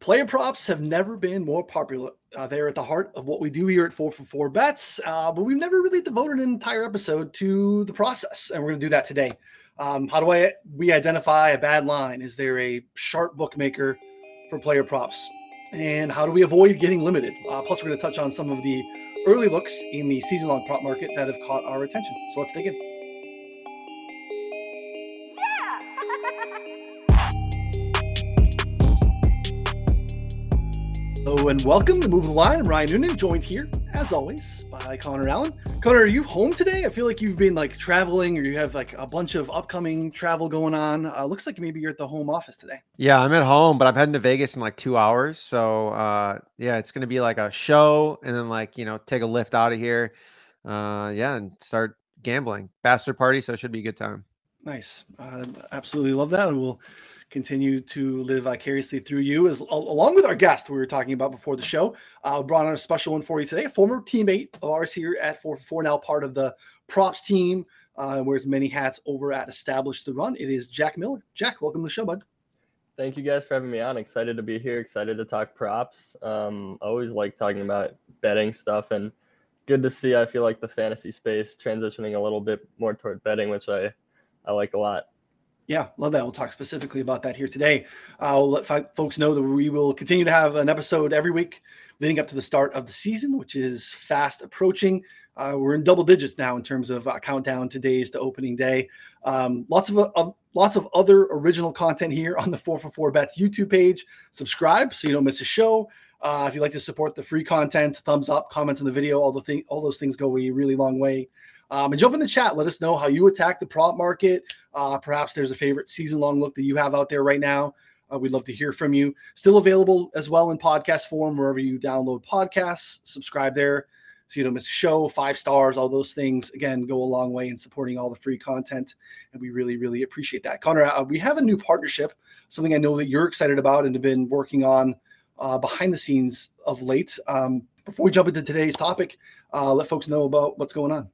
Player props have never been more popular. Uh, they're at the heart of what we do here at 4 for 4 Bets, uh, but we've never really devoted an entire episode to the process, and we're going to do that today. Um, how do I we identify a bad line? Is there a sharp bookmaker for player props? And how do we avoid getting limited? Uh, plus, we're going to touch on some of the early looks in the season long prop market that have caught our attention. So let's dig in. Hello and welcome to Move the Line. I'm Ryan Noonan, joined here, as always, by Connor Allen. Connor, are you home today? I feel like you've been like traveling or you have like a bunch of upcoming travel going on. Uh, looks like maybe you're at the home office today. Yeah, I'm at home, but I'm heading to Vegas in like two hours. So uh, yeah, it's going to be like a show and then like, you know, take a lift out of here. Uh, yeah, and start gambling. Bachelor party. So it should be a good time. Nice. Uh, absolutely love that. And we'll continue to live vicariously through you, as along with our guest we were talking about before the show. Uh, brought on a special one for you today, a former teammate of ours here at 4 4 now part of the props team, uh, wears many hats over at Establish the Run. It is Jack Miller. Jack, welcome to the show, bud. Thank you guys for having me on. Excited to be here. Excited to talk props. Um, always like talking about betting stuff and good to see. I feel like the fantasy space transitioning a little bit more toward betting, which I I like a lot. Yeah, love that. We'll talk specifically about that here today. I'll let folks know that we will continue to have an episode every week leading up to the start of the season, which is fast approaching. Uh, we're in double digits now in terms of uh, countdown to days to opening day. Um, lots of uh, lots of other original content here on the Four for Four Bets YouTube page. Subscribe so you don't miss a show. Uh, if you'd like to support the free content, thumbs up, comments on the video, all the thing, all those things go a really long way um, and jump in the chat. Let us know how you attack the prop market. Uh, perhaps there's a favorite season long look that you have out there right now. Uh, we'd love to hear from you. Still available as well in podcast form wherever you download podcasts. Subscribe there so you don't miss a show. Five stars, all those things again go a long way in supporting all the free content, and we really, really appreciate that. Connor, uh, we have a new partnership, something I know that you're excited about and have been working on uh, behind the scenes of late. Um, before we jump into today's topic, uh, let folks know about what's going on.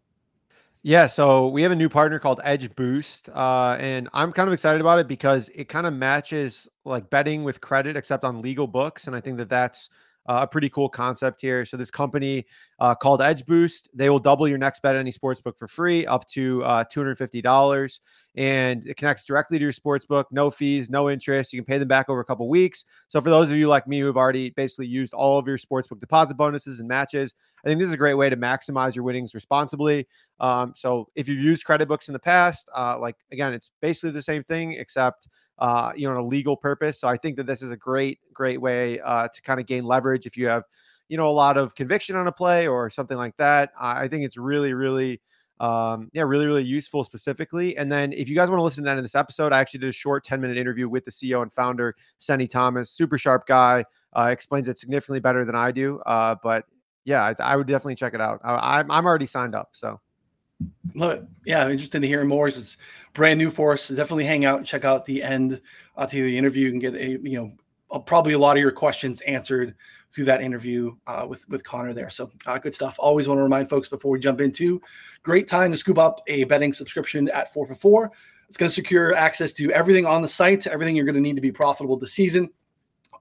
Yeah, so we have a new partner called Edge Boost, uh, and I'm kind of excited about it because it kind of matches like betting with credit, except on legal books, and I think that that's uh, a pretty cool concept here. So this company uh, called Edge Boost, they will double your next bet at any sports book for free, up to uh, two hundred fifty dollars, and it connects directly to your sports book, no fees, no interest. You can pay them back over a couple weeks. So for those of you like me who have already basically used all of your sportsbook deposit bonuses and matches, I think this is a great way to maximize your winnings responsibly. Um, so if you've used credit books in the past, uh, like again, it's basically the same thing except uh, you know, on a legal purpose. So I think that this is a great, great way uh, to kind of gain leverage if you have, you know, a lot of conviction on a play or something like that. I think it's really, really, um, yeah, really, really useful specifically. And then if you guys want to listen to that in this episode, I actually did a short 10 minute interview with the CEO and founder, Senny Thomas, super sharp guy, uh, explains it significantly better than I do. Uh, but yeah, I, I, would definitely check it out. I, I'm, I'm already signed up. So Love it. Yeah, I'm interested to hear more. It's brand new for us. So definitely hang out and check out the end uh, to the interview and get a you know probably a lot of your questions answered through that interview uh, with with Connor there. So uh, good stuff. Always want to remind folks before we jump into great time to scoop up a betting subscription at four for four. It's going to secure access to everything on the site, everything you're going to need to be profitable this season.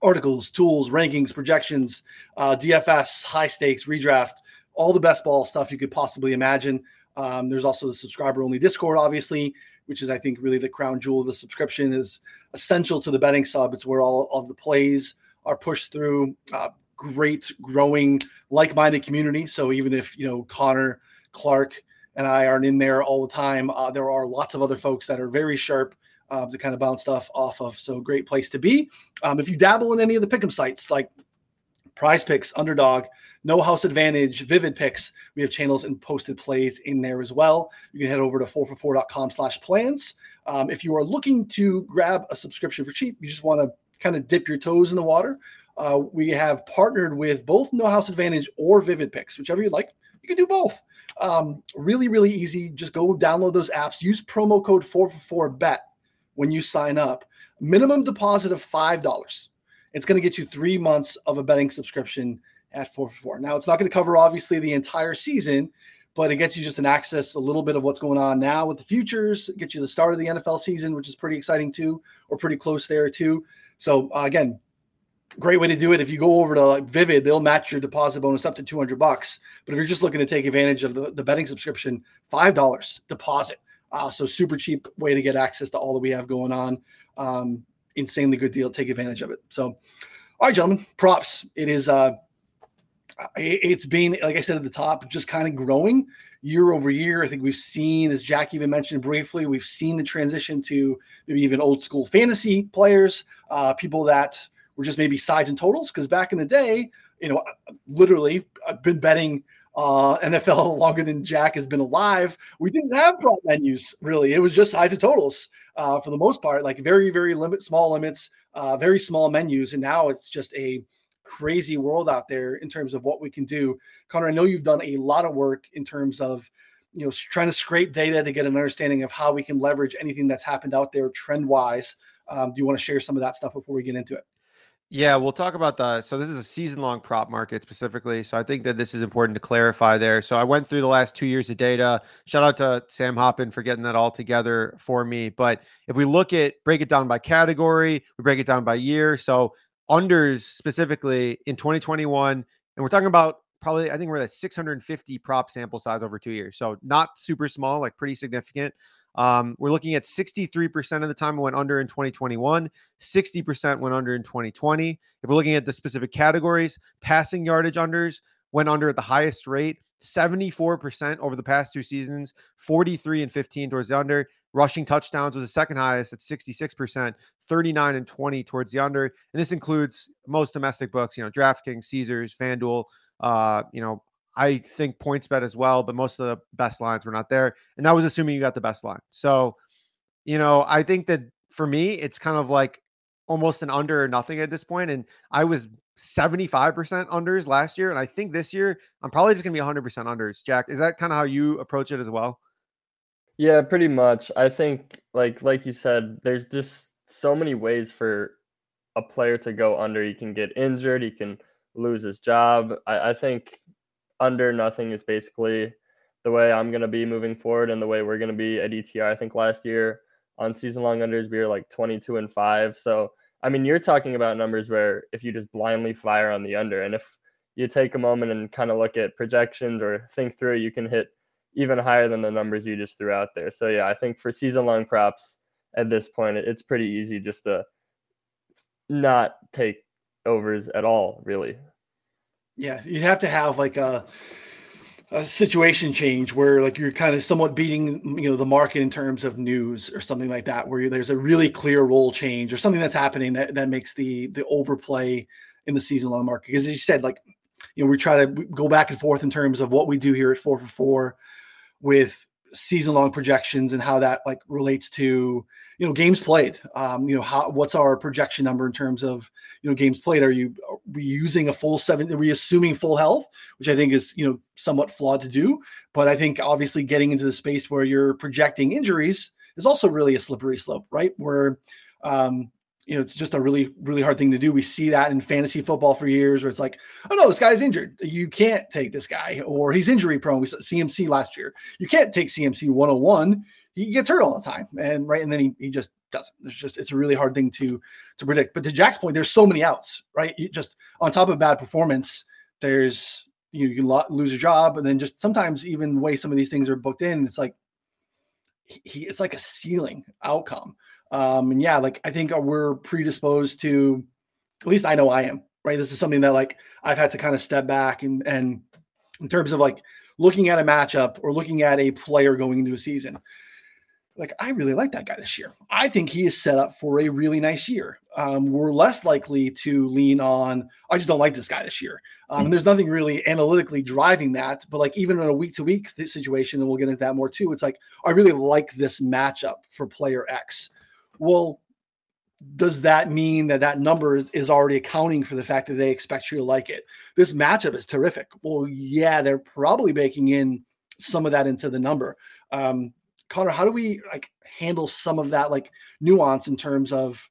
Articles, tools, rankings, projections, uh, DFS, high stakes, redraft, all the best ball stuff you could possibly imagine. Um, there's also the subscriber only Discord, obviously, which is I think really the crown jewel of the subscription is essential to the betting sub. It's where all of the plays are pushed through. Uh, great growing like-minded community. So even if you know Connor, Clark, and I aren't in there all the time, uh, there are lots of other folks that are very sharp uh, to kind of bounce stuff off of. So great place to be. Um, if you dabble in any of the pick'em sites like Prize Picks, Underdog, No House Advantage, Vivid Picks. We have channels and posted plays in there as well. You can head over to 4for4.com slash plans. Um, if you are looking to grab a subscription for cheap, you just want to kind of dip your toes in the water. Uh, we have partnered with both No House Advantage or Vivid Picks, whichever you like. You can do both. Um, really, really easy. Just go download those apps. Use promo code 4for4bet when you sign up. Minimum deposit of $5 it's going to get you three months of a betting subscription at 444. Now, it's not going to cover obviously the entire season, but it gets you just an access a little bit of what's going on now with the futures, get you the start of the NFL season, which is pretty exciting too, or pretty close there too. So uh, again, great way to do it. If you go over to like Vivid, they'll match your deposit bonus up to 200 bucks. But if you're just looking to take advantage of the, the betting subscription, $5 deposit. Uh, so super cheap way to get access to all that we have going on. Um, insanely good deal. Take advantage of it. So, all right, gentlemen, props. It is, uh, it's been, like I said at the top, just kind of growing year over year. I think we've seen, as Jack even mentioned briefly, we've seen the transition to maybe even old school fantasy players, uh, people that were just maybe sides and totals. Because back in the day, you know, literally, I've been betting uh, NFL longer than Jack has been alive. We didn't have prop menus really. It was just sides and totals uh, for the most part, like very, very limit, small limits, uh, very small menus. And now it's just a crazy world out there in terms of what we can do. Connor, I know you've done a lot of work in terms of you know trying to scrape data to get an understanding of how we can leverage anything that's happened out there trend wise. Um, do you want to share some of that stuff before we get into it? Yeah, we'll talk about the. So this is a season-long prop market specifically. So I think that this is important to clarify there. So I went through the last two years of data. Shout out to Sam Hoppen for getting that all together for me. But if we look at break it down by category, we break it down by year. So unders specifically in 2021, and we're talking about probably I think we're at 650 prop sample size over two years. So not super small, like pretty significant. Um, we're looking at 63% of the time it went under in 2021, 60% went under in 2020. If we're looking at the specific categories, passing yardage unders went under at the highest rate, 74% over the past two seasons, 43 and 15 towards the under. Rushing touchdowns was the second highest at 66%, 39 and 20 towards the under. And this includes most domestic books, you know, DraftKings, Caesars, FanDuel, uh, you know, I think PointsBet as well, but most of the best lines were not there. And that was assuming you got the best line. So, you know, I think that for me, it's kind of like almost an under or nothing at this point. And I was 75% unders last year. And I think this year I'm probably just gonna be 100% unders. Jack, is that kind of how you approach it as well? Yeah, pretty much. I think like like you said, there's just so many ways for a player to go under. He can get injured, he can lose his job. I, I think under nothing is basically the way I'm going to be moving forward and the way we're going to be at ETR. I think last year on season long unders, we were like 22 and five. So, I mean, you're talking about numbers where if you just blindly fire on the under, and if you take a moment and kind of look at projections or think through, you can hit even higher than the numbers you just threw out there. So, yeah, I think for season long props at this point, it's pretty easy just to not take overs at all, really. Yeah, you'd have to have like a a situation change where like you're kind of somewhat beating you know the market in terms of news or something like that where there's a really clear role change or something that's happening that, that makes the the overplay in the season long market. Because as you said like you know we try to go back and forth in terms of what we do here at four for four with season long projections and how that like relates to you know games played um you know how what's our projection number in terms of you know games played are you are we using a full seven are we assuming full health which i think is you know somewhat flawed to do but i think obviously getting into the space where you're projecting injuries is also really a slippery slope right where um you know, it's just a really, really hard thing to do. We see that in fantasy football for years where it's like, oh no, this guy's injured. You can't take this guy, or he's injury prone. We saw CMC last year. You can't take CMC 101. He gets hurt all the time. And right, and then he, he just doesn't. It's just it's a really hard thing to to predict. But to Jack's point, there's so many outs, right? You just on top of bad performance, there's you, know, you can lose a job, and then just sometimes even the way some of these things are booked in, it's like he, it's like a ceiling outcome um, and yeah, like I think we're predisposed to, at least I know I am, right? This is something that like I've had to kind of step back and and in terms of like looking at a matchup or looking at a player going into a season. Like I really like that guy this year. I think he is set up for a really nice year. Um, we're less likely to lean on. I just don't like this guy this year. Um, and there's nothing really analytically driving that. But like even in a week to week situation, and we'll get into that more too. It's like I really like this matchup for player X. Well, does that mean that that number is already accounting for the fact that they expect you to like it? This matchup is terrific. Well, yeah, they're probably baking in some of that into the number. Um, Connor, how do we like handle some of that like nuance in terms of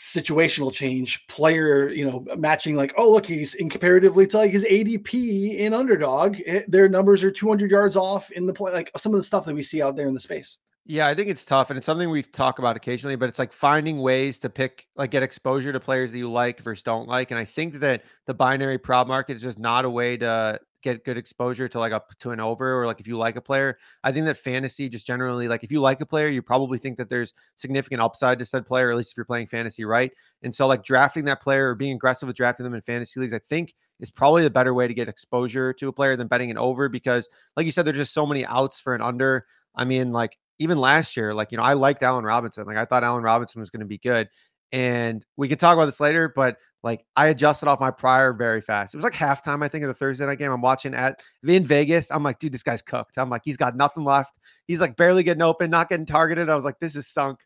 situational change, player, you know, matching like, oh, look, he's in comparatively to like his ADP in underdog, it, their numbers are 200 yards off in the play, like some of the stuff that we see out there in the space. Yeah, I think it's tough, and it's something we've talked about occasionally. But it's like finding ways to pick, like, get exposure to players that you like versus don't like. And I think that the binary prop market is just not a way to get good exposure to like up to an over, or like if you like a player. I think that fantasy just generally, like, if you like a player, you probably think that there's significant upside to said player, at least if you're playing fantasy right. And so, like, drafting that player or being aggressive with drafting them in fantasy leagues, I think is probably the better way to get exposure to a player than betting an over because, like you said, there's just so many outs for an under. I mean, like even last year, like, you know, I liked Allen Robinson. Like, I thought Allen Robinson was going to be good. And we can talk about this later, but like I adjusted off my prior very fast. It was like halftime, I think, of the Thursday night game. I'm watching at in Vegas. I'm like, dude, this guy's cooked. I'm like, he's got nothing left. He's like barely getting open, not getting targeted. I was like, this is sunk.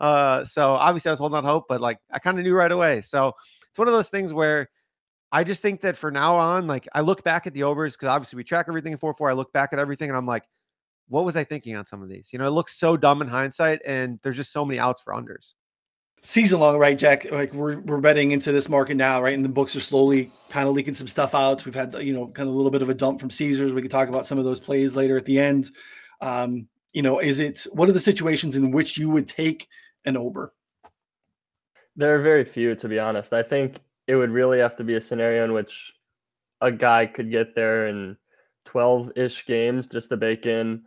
Uh, so obviously I was holding on hope, but like I kind of knew right away. So it's one of those things where I just think that for now on, like I look back at the overs because obviously we track everything in 4 4. I look back at everything and I'm like, what was I thinking on some of these? You know, it looks so dumb in hindsight, and there's just so many outs for unders. Season long, right, Jack? Like we're we're betting into this market now, right? And the books are slowly kind of leaking some stuff out. We've had you know kind of a little bit of a dump from Caesars. We could talk about some of those plays later at the end. Um, you know, is it what are the situations in which you would take an over? There are very few, to be honest. I think it would really have to be a scenario in which a guy could get there in 12 ish games just to bake in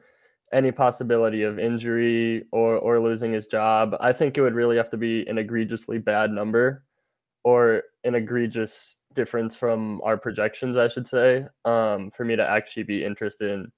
any possibility of injury or or losing his job. I think it would really have to be an egregiously bad number or an egregious difference from our projections, I should say, um, for me to actually be interested in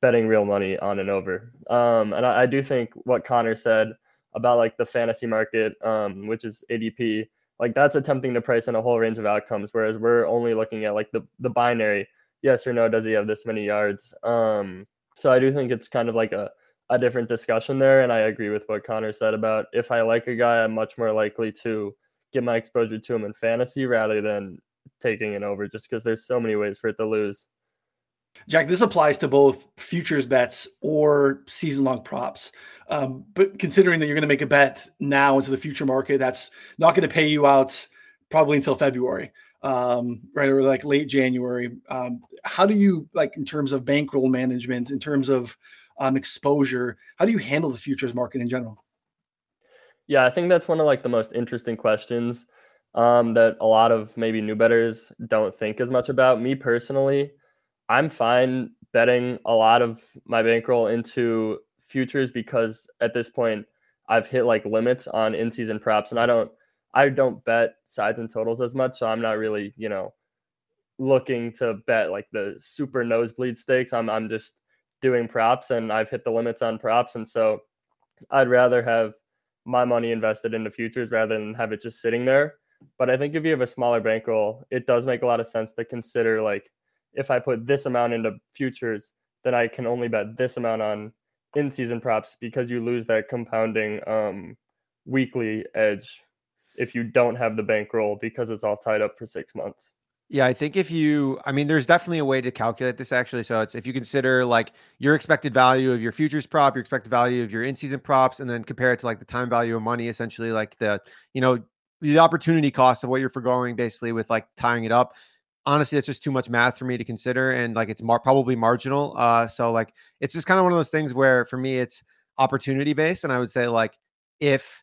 betting real money on and over. Um, and I, I, do think what Connor said about like the fantasy market, um, which is ADP, like that's attempting to price in a whole range of outcomes, whereas we're only looking at like the the binary, yes or no, does he have this many yards? Um, so I do think it's kind of like a, a different discussion there. And I agree with what Connor said about if I like a guy, I'm much more likely to get my exposure to him in fantasy rather than taking it over just because there's so many ways for it to lose. Jack, this applies to both futures bets or season long props. Um, but considering that you're going to make a bet now into the future market, that's not going to pay you out probably until February um, right or like late January. Um, how do you like in terms of bankroll management, in terms of um, exposure? How do you handle the futures market in general? Yeah, I think that's one of like the most interesting questions um, that a lot of maybe new betters don't think as much about. Me personally, I'm fine betting a lot of my bankroll into futures because at this point I've hit like limits on in-season props, and I don't I don't bet sides and totals as much, so I'm not really, you know, looking to bet like the super nosebleed stakes. I'm I'm just doing props and I've hit the limits on props and so I'd rather have my money invested into futures rather than have it just sitting there. But I think if you have a smaller bankroll, it does make a lot of sense to consider like if I put this amount into futures, then I can only bet this amount on in-season props because you lose that compounding um, weekly edge if you don't have the bankroll because it's all tied up for six months. Yeah, I think if you, I mean, there's definitely a way to calculate this actually. So it's if you consider like your expected value of your futures prop, your expected value of your in season props, and then compare it to like the time value of money, essentially like the, you know, the opportunity cost of what you're foregoing basically with like tying it up. Honestly, it's just too much math for me to consider. And like it's mar- probably marginal. Uh, so like it's just kind of one of those things where for me, it's opportunity based. And I would say like if,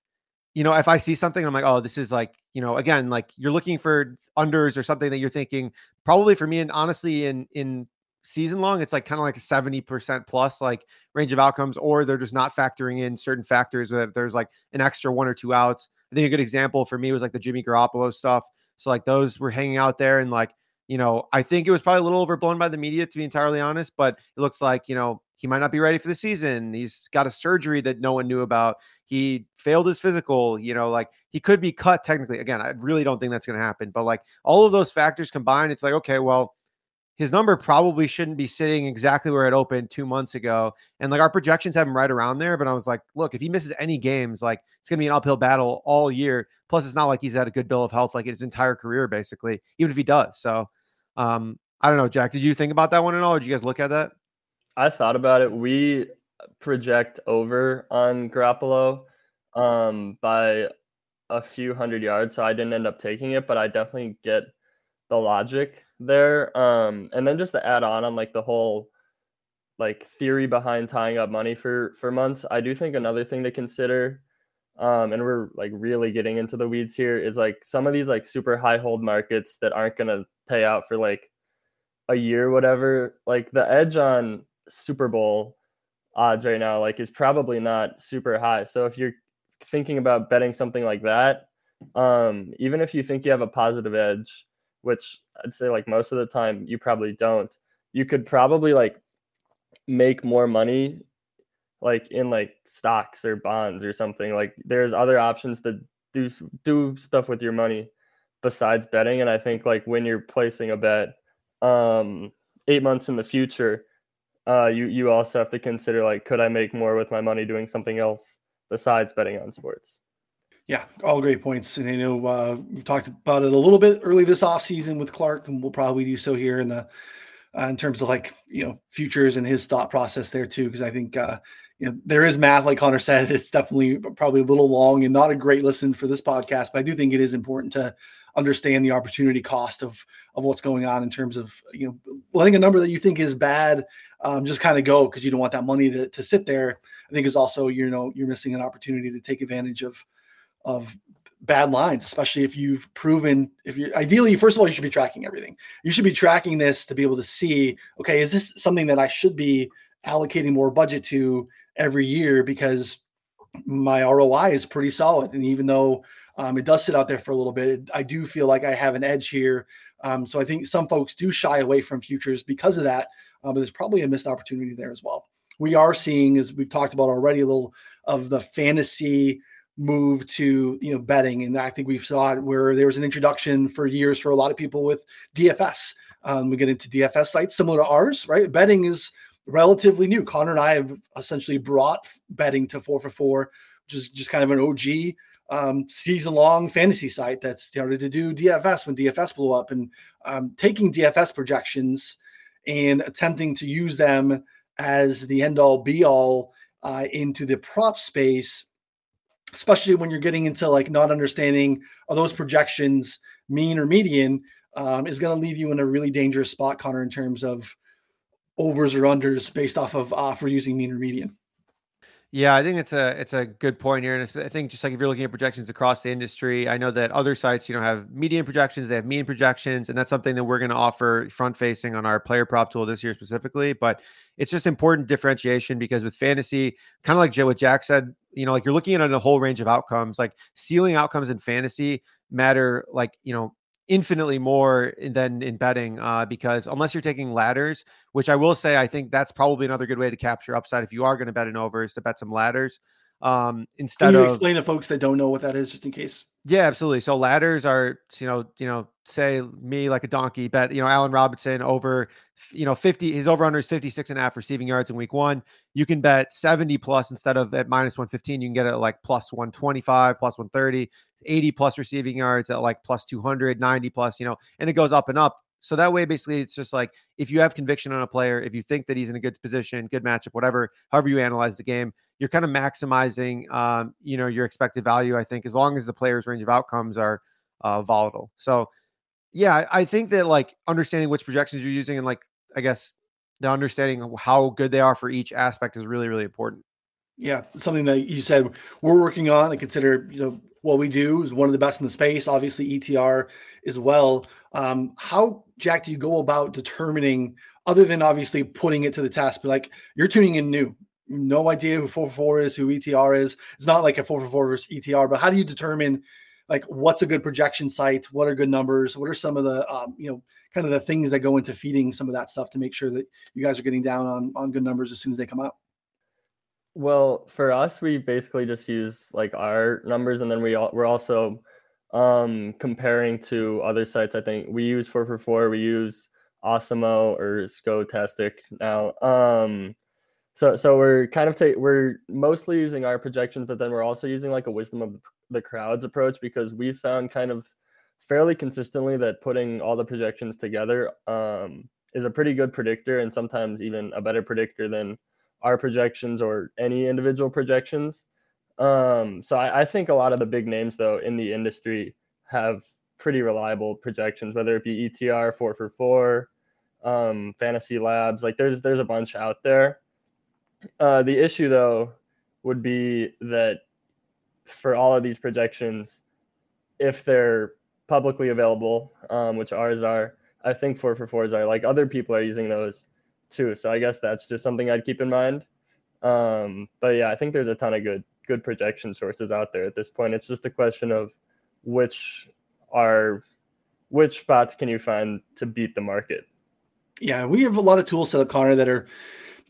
you know, if I see something, I'm like, oh, this is like, you know, again, like you're looking for unders or something that you're thinking probably for me and honestly in in season long, it's like kind of like a 70% plus like range of outcomes, or they're just not factoring in certain factors that there's like an extra one or two outs. I think a good example for me was like the Jimmy Garoppolo stuff. So like those were hanging out there and like, you know, I think it was probably a little overblown by the media to be entirely honest, but it looks like, you know, he might not be ready for the season. He's got a surgery that no one knew about. He failed his physical, you know, like he could be cut technically. Again, I really don't think that's going to happen, but like all of those factors combined, it's like, okay, well, his number probably shouldn't be sitting exactly where it opened two months ago. And like our projections have him right around there. But I was like, look, if he misses any games, like it's going to be an uphill battle all year. Plus, it's not like he's had a good bill of health like his entire career, basically, even if he does. So, um, I don't know, Jack. Did you think about that one at all? Did you guys look at that? I thought about it. We project over on Garoppolo um, by a few hundred yards, so I didn't end up taking it, but I definitely get the logic there. Um, and then just to add on on like the whole like theory behind tying up money for for months. I do think another thing to consider, um, and we're like really getting into the weeds here, is like some of these like super high hold markets that aren't gonna pay out for like a year, whatever. Like the edge on Super Bowl odds right now, like is probably not super high. So if you're thinking about betting something like that, um, even if you think you have a positive edge, which I'd say like most of the time you probably don't, you could probably like make more money like in like stocks or bonds or something. Like there's other options to do do stuff with your money besides betting. And I think like when you're placing a bet um eight months in the future, uh you you also have to consider like could I make more with my money doing something else besides betting on sports? Yeah, all great points. And I know uh, we talked about it a little bit early this off season with Clark, and we'll probably do so here in the uh, in terms of like you know futures and his thought process there too. Because I think uh, you know there is math, like Connor said. It's definitely probably a little long and not a great listen for this podcast, but I do think it is important to understand the opportunity cost of of what's going on in terms of you know letting a number that you think is bad um, just kind of go because you don't want that money to, to sit there. I think is also you know you're missing an opportunity to take advantage of of bad lines, especially if you've proven if you ideally, first of all, you should be tracking everything. You should be tracking this to be able to see, okay, is this something that I should be allocating more budget to every year because my ROI is pretty solid. And even though um, it does sit out there for a little bit, I do feel like I have an edge here. Um, so I think some folks do shy away from futures because of that, uh, but there's probably a missed opportunity there as well. We are seeing, as we've talked about already, a little of the fantasy move to you know betting. And i think we've saw it where there was an introduction for years for a lot of people with dfs um, we get into dfs sites similar to ours right? Betting is relatively new. Connor and i have essentially brought betting to 4 for 4 which is just kind of an og um, season long fantasy site that started to do dfs when dfs blew up. And um, taking dfs projections and attempting to use them as the end all be all uh, into the prop space especially when you're getting into like not understanding are those projections mean or median um, is going to leave you in a really dangerous spot connor in terms of overs or unders based off of uh, for using mean or median yeah, I think it's a it's a good point here, and I think just like if you're looking at projections across the industry, I know that other sites, you know, have median projections, they have mean projections, and that's something that we're going to offer front facing on our player prop tool this year specifically. But it's just important differentiation because with fantasy, kind of like what Jack said, you know, like you're looking at a whole range of outcomes. Like ceiling outcomes in fantasy matter, like you know, infinitely more than in betting uh, because unless you're taking ladders, which I will say, I think that's probably another good way to capture upside if you are going to bet an over is to bet some ladders. Um, instead Can you of explain to folks that don't know what that is, just in case. Yeah, absolutely. So ladders are, you know, you know, say me like a donkey bet, you know, Allen Robinson over, you know, 50, his over under is 56 and a half receiving yards in week one. You can bet 70 plus instead of at minus 115. You can get it at like plus 125, plus 130, 80 plus receiving yards at like plus 200, 90 plus, you know, and it goes up and up. So that way, basically, it's just like if you have conviction on a player, if you think that he's in a good position, good matchup, whatever, however you analyze the game, you're kind of maximizing, um, you know, your expected value. I think as long as the player's range of outcomes are uh, volatile. So, yeah, I think that like understanding which projections you're using and like I guess the understanding how good they are for each aspect is really really important. Yeah, something that you said we're working on. I consider you know what we do is one of the best in the space. Obviously, ETR as well. Um, how Jack do you go about determining, other than obviously putting it to the test, but like you're tuning in new, no idea who 444 is, who ETR is. It's not like a 444 versus ETR, but how do you determine like what's a good projection site? What are good numbers? What are some of the um, you know kind of the things that go into feeding some of that stuff to make sure that you guys are getting down on on good numbers as soon as they come out? Well, for us, we basically just use like our numbers, and then we all, we're also um, comparing to other sites. I think we use four for four. We use Awesemo or Stokastic now. Um, so so we're kind of ta- we're mostly using our projections, but then we're also using like a wisdom of the crowds approach because we found kind of fairly consistently that putting all the projections together um, is a pretty good predictor and sometimes even a better predictor than our projections or any individual projections. Um, so I, I, think a lot of the big names though in the industry have pretty reliable projections, whether it be ETR four for four, um, Fantasy Labs. Like there's there's a bunch out there. Uh, the issue though would be that for all of these projections, if they're publicly available, um, which ours are, I think four for fours are like other people are using those too. So I guess that's just something I'd keep in mind. Um, but yeah, I think there's a ton of good good projection sources out there at this point. It's just a question of which are which spots can you find to beat the market. Yeah, we have a lot of tools set up, Connor, that are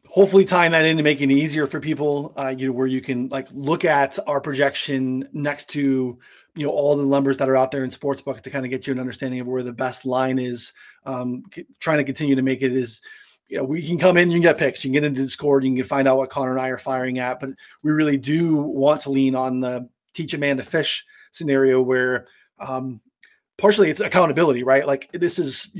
hopefully tying that in to making it easier for people. Uh, you know, where you can like look at our projection next to you know all the numbers that are out there in sportsbook to kind of get you an understanding of where the best line is. Um, c- trying to continue to make it as you know, we can come in, you can get picks, you can get into Discord, you can find out what Connor and I are firing at. But we really do want to lean on the teach a man to fish scenario where um, partially it's accountability, right? Like this is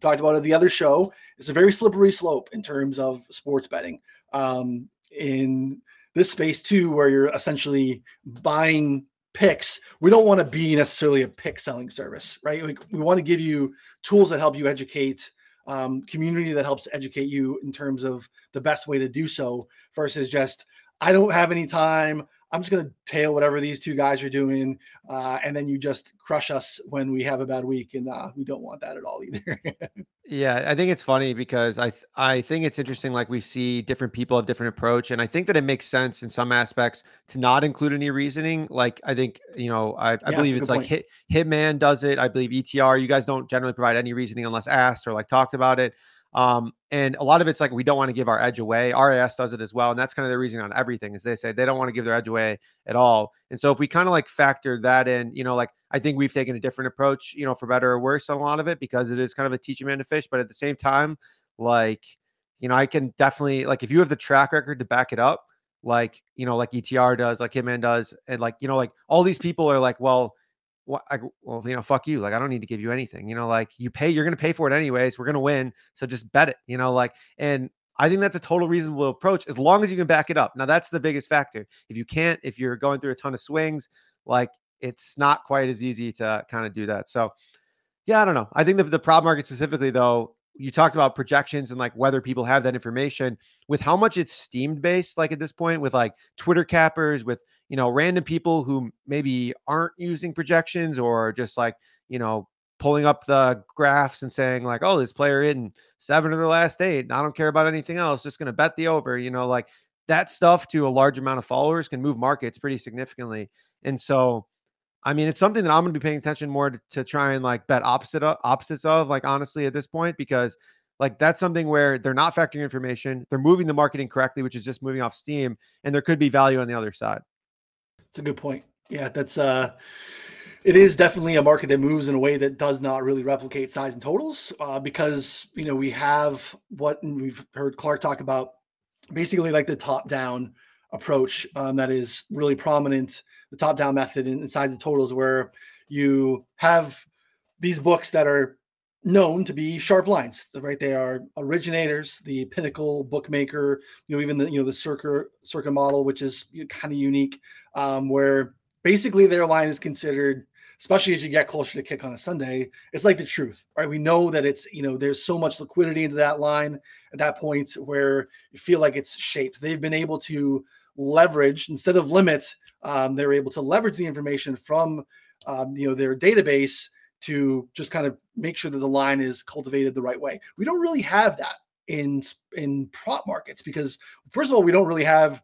talked about it the other show. It's a very slippery slope in terms of sports betting. Um, in this space too, where you're essentially buying picks, we don't want to be necessarily a pick selling service, right? Like we want to give you tools that help you educate um, community that helps educate you in terms of the best way to do so versus just I don't have any time. I'm just going to tail whatever these two guys are doing, uh, and then you just crush us when we have a bad week, and uh, we don't want that at all either. Yeah, I think it's funny because I th- I think it's interesting. Like we see different people have different approach, and I think that it makes sense in some aspects to not include any reasoning. Like I think you know I, I Yeah, believe it's like Hit Hitman does it. I believe ETR. You guys don't generally provide any reasoning unless asked or like talked about it. Um, and a lot of it's like we don't want to give our edge away. RAS does it as well, and that's kind of the reasoning on everything. Is they say they don't want to give their edge away at all. And so if we kind of like factor that in, you know, like I think we've taken a different approach, you know, for better or worse on a lot of it because it is kind of a teach a man to fish. But at the same time, like, you know, I can definitely like if you have the track record to back it up, like, you know, like ETR does, like Hitman does, and like, you know, like all these people are like, well, what I, well, you know, fuck you. Like, I don't need to give you anything. You know, like you pay, you're gonna pay for it anyways. We're gonna win. So just bet it, you know, like, and I think that's a total reasonable approach as long as you can back it up. Now, that's the biggest factor. If you can't, if you're going through a ton of swings, like it's not quite as easy to kind of do that. So, yeah, I don't know. I think the, the prop market specifically, though, you talked about projections and like whether people have that information with how much it's steamed based, like at this point, with like Twitter cappers, with you know, random people who maybe aren't using projections or just like, you know, pulling up the graphs and saying, like, oh, this player in seven of their last eight. And I don't care about anything else, just gonna bet the over, you know, like that stuff to a large amount of followers can move markets pretty significantly. And so I mean, it's something that I'm going to be paying attention more to, to try and like bet opposite of, opposites of, like honestly, at this point, because like that's something where they're not factoring information, they're moving the marketing correctly, which is just moving off Steam, and there could be value on the other side. It's a good point. Yeah, that's uh it is definitely a market that moves in a way that does not really replicate size and totals uh, because you know we have what we've heard Clark talk about basically like the top down approach um, that is really prominent the top down method inside the totals where you have these books that are known to be sharp lines right? They are originators the pinnacle bookmaker you know even the you know the circa circa model which is kind of unique um, where basically their line is considered especially as you get closer to kick on a sunday it's like the truth right? We know that it's you know there's so much liquidity into that line at that point where you feel like it's shaped. They've been able to leverage instead of limits. um, they're able to leverage the information from um, you know their database to just kind of make sure that the line is cultivated the right way we don't really have that in in prop markets because first of all we don't really have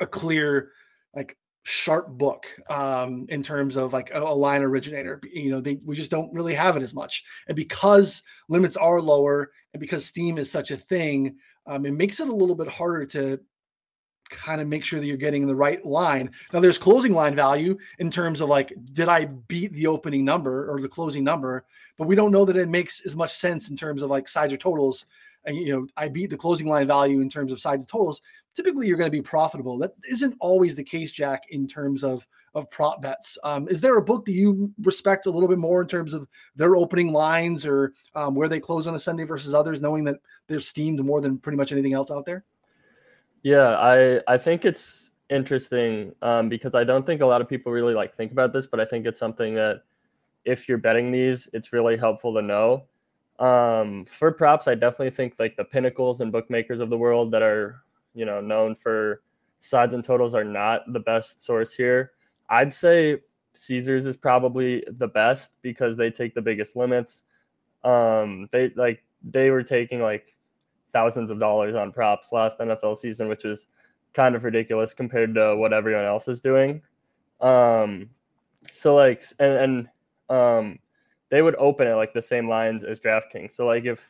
a clear like sharp book um, in terms of like a, a, line originator. You know, they, we just don't really have it as much. And because limits are lower and because Steam is such a thing, um, it makes it a little bit harder to kind of make sure that you're getting the right line. Now, there's closing line value in terms of like, did I beat the opening number or the closing number? But we don't know that it makes as much sense in terms of like sides or totals. And, you know, I beat the closing line value in terms of sides and totals typically you're going to be profitable. That isn't always the case, Jack, in terms of of prop bets. Um, is there a book that you respect a little bit more in terms of their opening lines or um, where they close on a Sunday versus others, knowing that they're steamed more than pretty much anything else out there? Yeah, I I think it's interesting um, because I don't think a lot of people really like think about this, but I think it's something that if you're betting these, it's really helpful to know. Um, for props, I definitely think like the pinnacles and bookmakers of the world that are, you know, known for sides and totals are not the best source here. I'd say Caesars is probably the best because they take the biggest limits. Um, they like they were taking like thousands of dollars on props last NFL season, which is kind of ridiculous compared to what everyone else is doing. Um, so like and and um, they would open it like the same lines as DraftKings. So like if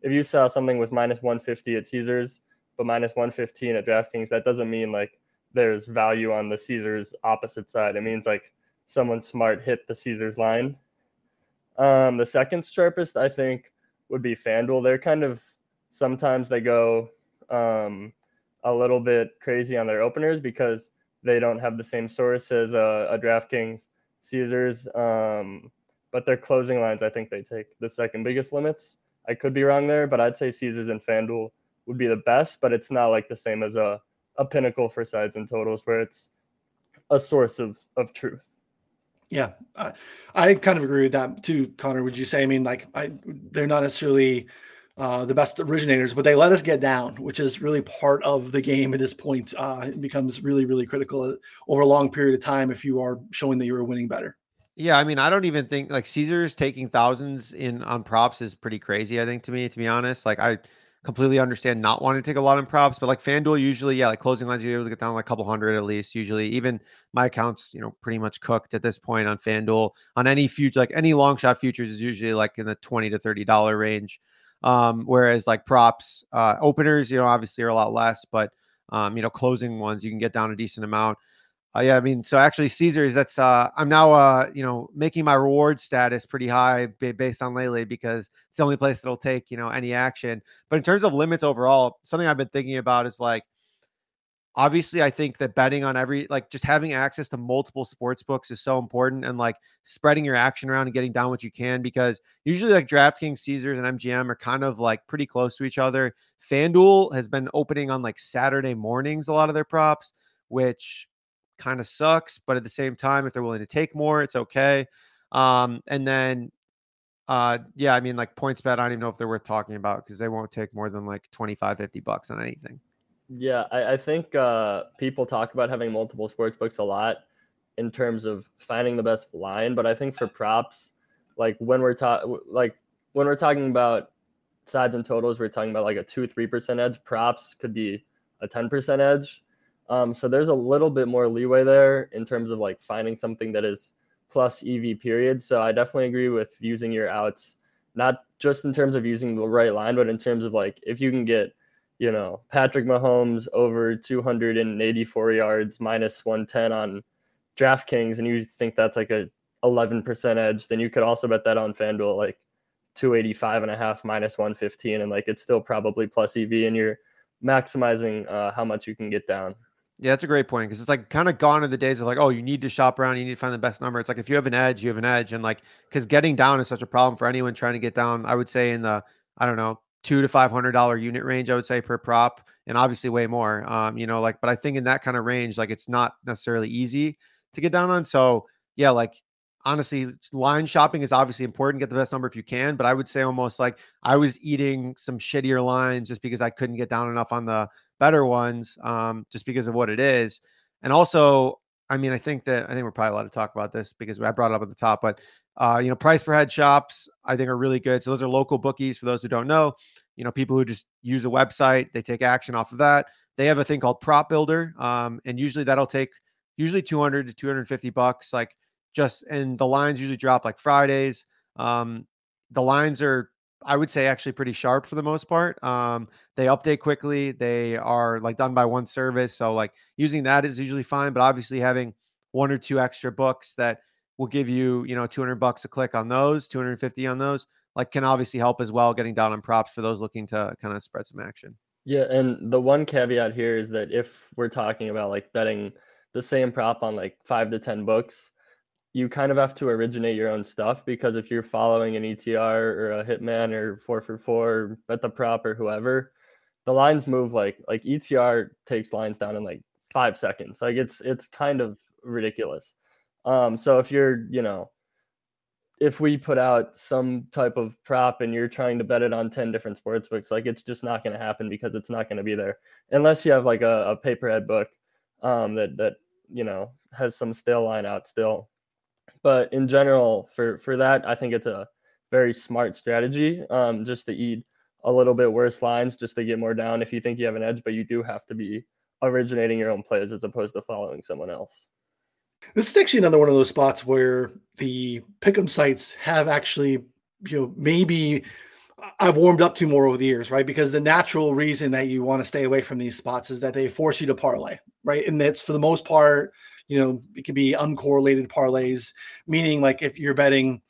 if you saw something was minus 150 at Caesars but minus 115 at DraftKings, that doesn't mean like there's value on the Caesars opposite side. It means like someone smart hit the Caesars line. Um, the second sharpest, I think, would be FanDuel. They're kind of sometimes they go um, a little bit crazy on their openers because they don't have the same source as a, a DraftKings, Caesars. Um, but their closing lines, I think they take the second biggest limits. I could be wrong there, but I'd say Caesars and FanDuel would be the best, but it's not like the same as a, a pinnacle for sides and totals where it's a source of, of truth. Yeah, I, I kind of agree with that too, Connor. Would you say? I mean, like, I they're not necessarily uh, the best originators, but they let us get down, which is really part of the game at this point. Uh, it becomes really, really critical over a long period of time if you are showing that you're winning better. Yeah, I mean, I don't even think like Caesars taking thousands in on props is pretty crazy. I think to me, to be honest, like I completely understand not wanting to take a lot in props, but like FanDuel usually, yeah, like closing lines, you're able to get down like a couple hundred at least. Usually, even my account's you know pretty much cooked at this point on FanDuel. On any future, like any long shot futures is usually like in the twenty to thirty dollar range. Um, whereas like props, uh, openers, you know, obviously are a lot less, but um, you know, closing ones you can get down a decent amount. Uh, yeah, I mean, so actually Caesars, that's uh, I'm now uh, you know making my reward status pretty high based on lately because it's the only place that'll take you know any action. But in terms of limits overall, something I've been thinking about is like obviously I think that betting on every like just having access to multiple sports books is so important and like spreading your action around and getting down what you can because usually like DraftKings, Caesars, and MGM are kind of like pretty close to each other. FanDuel has been opening on like Saturday mornings a lot of their props, which kind of sucks. But at the same time, if they're willing to take more, it's okay. Um, and then, uh, yeah, I mean, like PointsBet I don't even know if they're worth talking about because they won't take more than like 25, 50 bucks on anything. Yeah, I, I think uh, people talk about having multiple sports books a lot in terms of finding the best line, but I think for props, like when we're talking, like when we're talking about sides and totals, we're talking about like a two, three percent edge. Props could be a ten percent edge. Um, so there's a little bit more leeway there in terms of like finding something that is plus EV period. So I definitely agree with using your outs, not just in terms of using the right line, but in terms of like if you can get, you know, Patrick Mahomes over 284 yards minus 110 on DraftKings, and you think that's like a 11% edge, then you could also bet that on FanDuel like 285 and a half minus 115, and like it's still probably plus EV, and you're maximizing uh, how much you can get down. Yeah, that's a great point because it's like kind of gone are the days of like, oh, you need to shop around, you need to find the best number. It's like if you have an edge, you have an edge, and like because getting down is such a problem for anyone trying to get down. I would say in the I don't know two to five hundred dollar unit range. I would say per prop, and obviously way more. Um, you know, like but I think in that kind of range, like it's not necessarily easy to get down on. So yeah, like honestly, line shopping is obviously important. Get the best number if you can, but I would say almost like I was eating some shittier lines just because I couldn't get down enough on the better ones um, just because of what it is. And also, I mean, I think that I think we're probably allowed to talk about this because I brought it up at the top, but uh, you know, price per head shops I think are really good. So those are local bookies for those who don't know. You know, people who just use a website, they take action off of that. They have a thing called Prop Builder, um, and usually that'll take usually 200 to 250 bucks. Like just and the lines usually drop like Fridays. Um, the lines are I would say actually pretty sharp for the most part. Um, they update quickly. They are like done by one service. So like using that is usually fine, but obviously having one or two extra books that will give you, you know, 200 bucks a click on those, 250 on those, like can obviously help as well getting down on props for those looking to kind of spread some action. Yeah, and the one caveat here is that if we're talking about like betting the same prop on like 5 to 10 books, you kind of have to originate your own stuff because if you're following an ETR or a hitman or four for four, bet the prop or whoever, the lines move like like ETR takes lines down in like five seconds. Like it's it's kind of ridiculous. Um, so if you're you know if we put out some type of prop and you're trying to bet it on 10 different sports books, like it's just not going to happen because it's not going to be there unless you have like a, a pay-per-head book um, that, that, you know, has some stale line out still. But in general, for, for that, I think it's a very smart strategy um, just to eat a little bit worse lines just to get more down if you think you have an edge, but you do have to be originating your own plays as opposed to following someone else. This is actually another one of those spots where the pick'em sites have actually, you know, maybe I've warmed up to more over the years, right? Because the natural reason that you want to stay away from these spots is that they force you to parlay, right? And it's for the most part, you know, it can be uncorrelated parlays, meaning like if you're betting,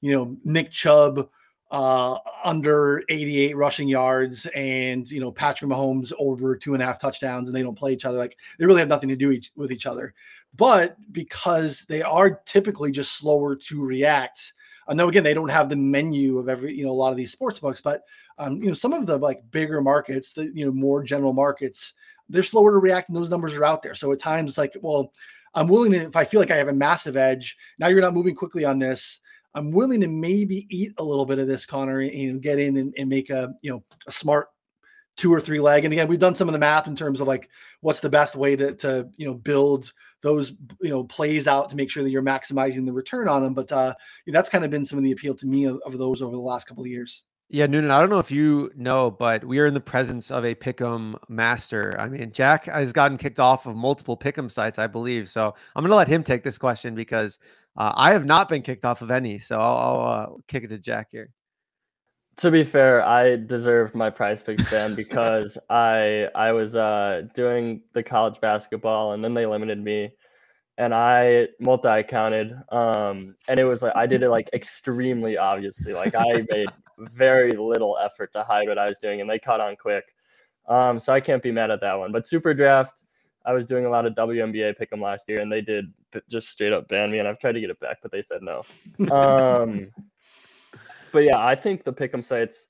you know, Nick Chubb uh, under 88 rushing yards and you know Patrick Mahomes over two and a half touchdowns and they don't play each other like they really have nothing to do each, with each other. But because they are typically just slower to react I know again they don't have the menu of every you know a lot of these sports books but um, you know some of the like bigger markets the you know more general markets they're slower to react and those numbers are out there. So at times it's like well I'm willing to if I feel like I have a massive edge now you're not moving quickly on this I'm willing to maybe eat a little bit of this, Connor, and get in and, and make a you know a smart two or three leg. And again, we've done some of the math in terms of like what's the best way to to you know build those you know plays out to make sure that you're maximizing the return on them. But uh, that's kind of been some of the appeal to me of, of those over the last couple of years. Yeah, Noonan, I don't know if you know, but we are in the presence of a Pick'em master. I mean, Jack has gotten kicked off of multiple Pick'em sites, I believe. So I'm going to let him take this question because uh, I have not been kicked off of any. So I'll, I'll uh, kick it to Jack here. To be fair, I deserved my PrizePicks ban because I I was uh, doing the college basketball and then they limited me and I multi accounted. Um, and it was like I did it like extremely obviously. Like I made very little effort to hide what I was doing, and they caught on quick. Um, so I can't be mad at that one. But SuperDraft, I was doing a lot of WNBA pick 'em last year, and they did just straight up ban me. And I've tried to get it back, but they said no. Um, but yeah, I think the pick 'em sites.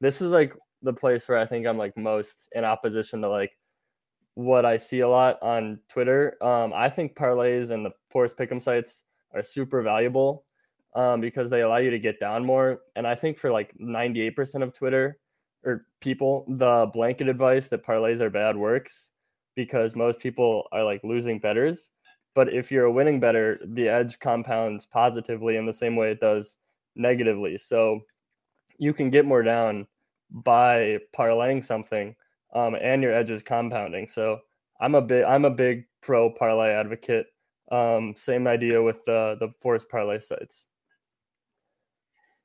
This is like the place where I think I'm like most in opposition to like what I see a lot on Twitter. Um, I think parlays and the force pick'em sites are super valuable um, because they allow you to get down more. And I think for like 98% of Twitter or people, the blanket advice that parlays are bad works because most people are like losing betters. But if you're a winning better, the edge compounds positively in the same way it does negatively. So you can get more down by parlaying something um, and your edge is compounding. So I'm a big I'm a big pro parlay advocate. Um, same idea with the the force parlay sites.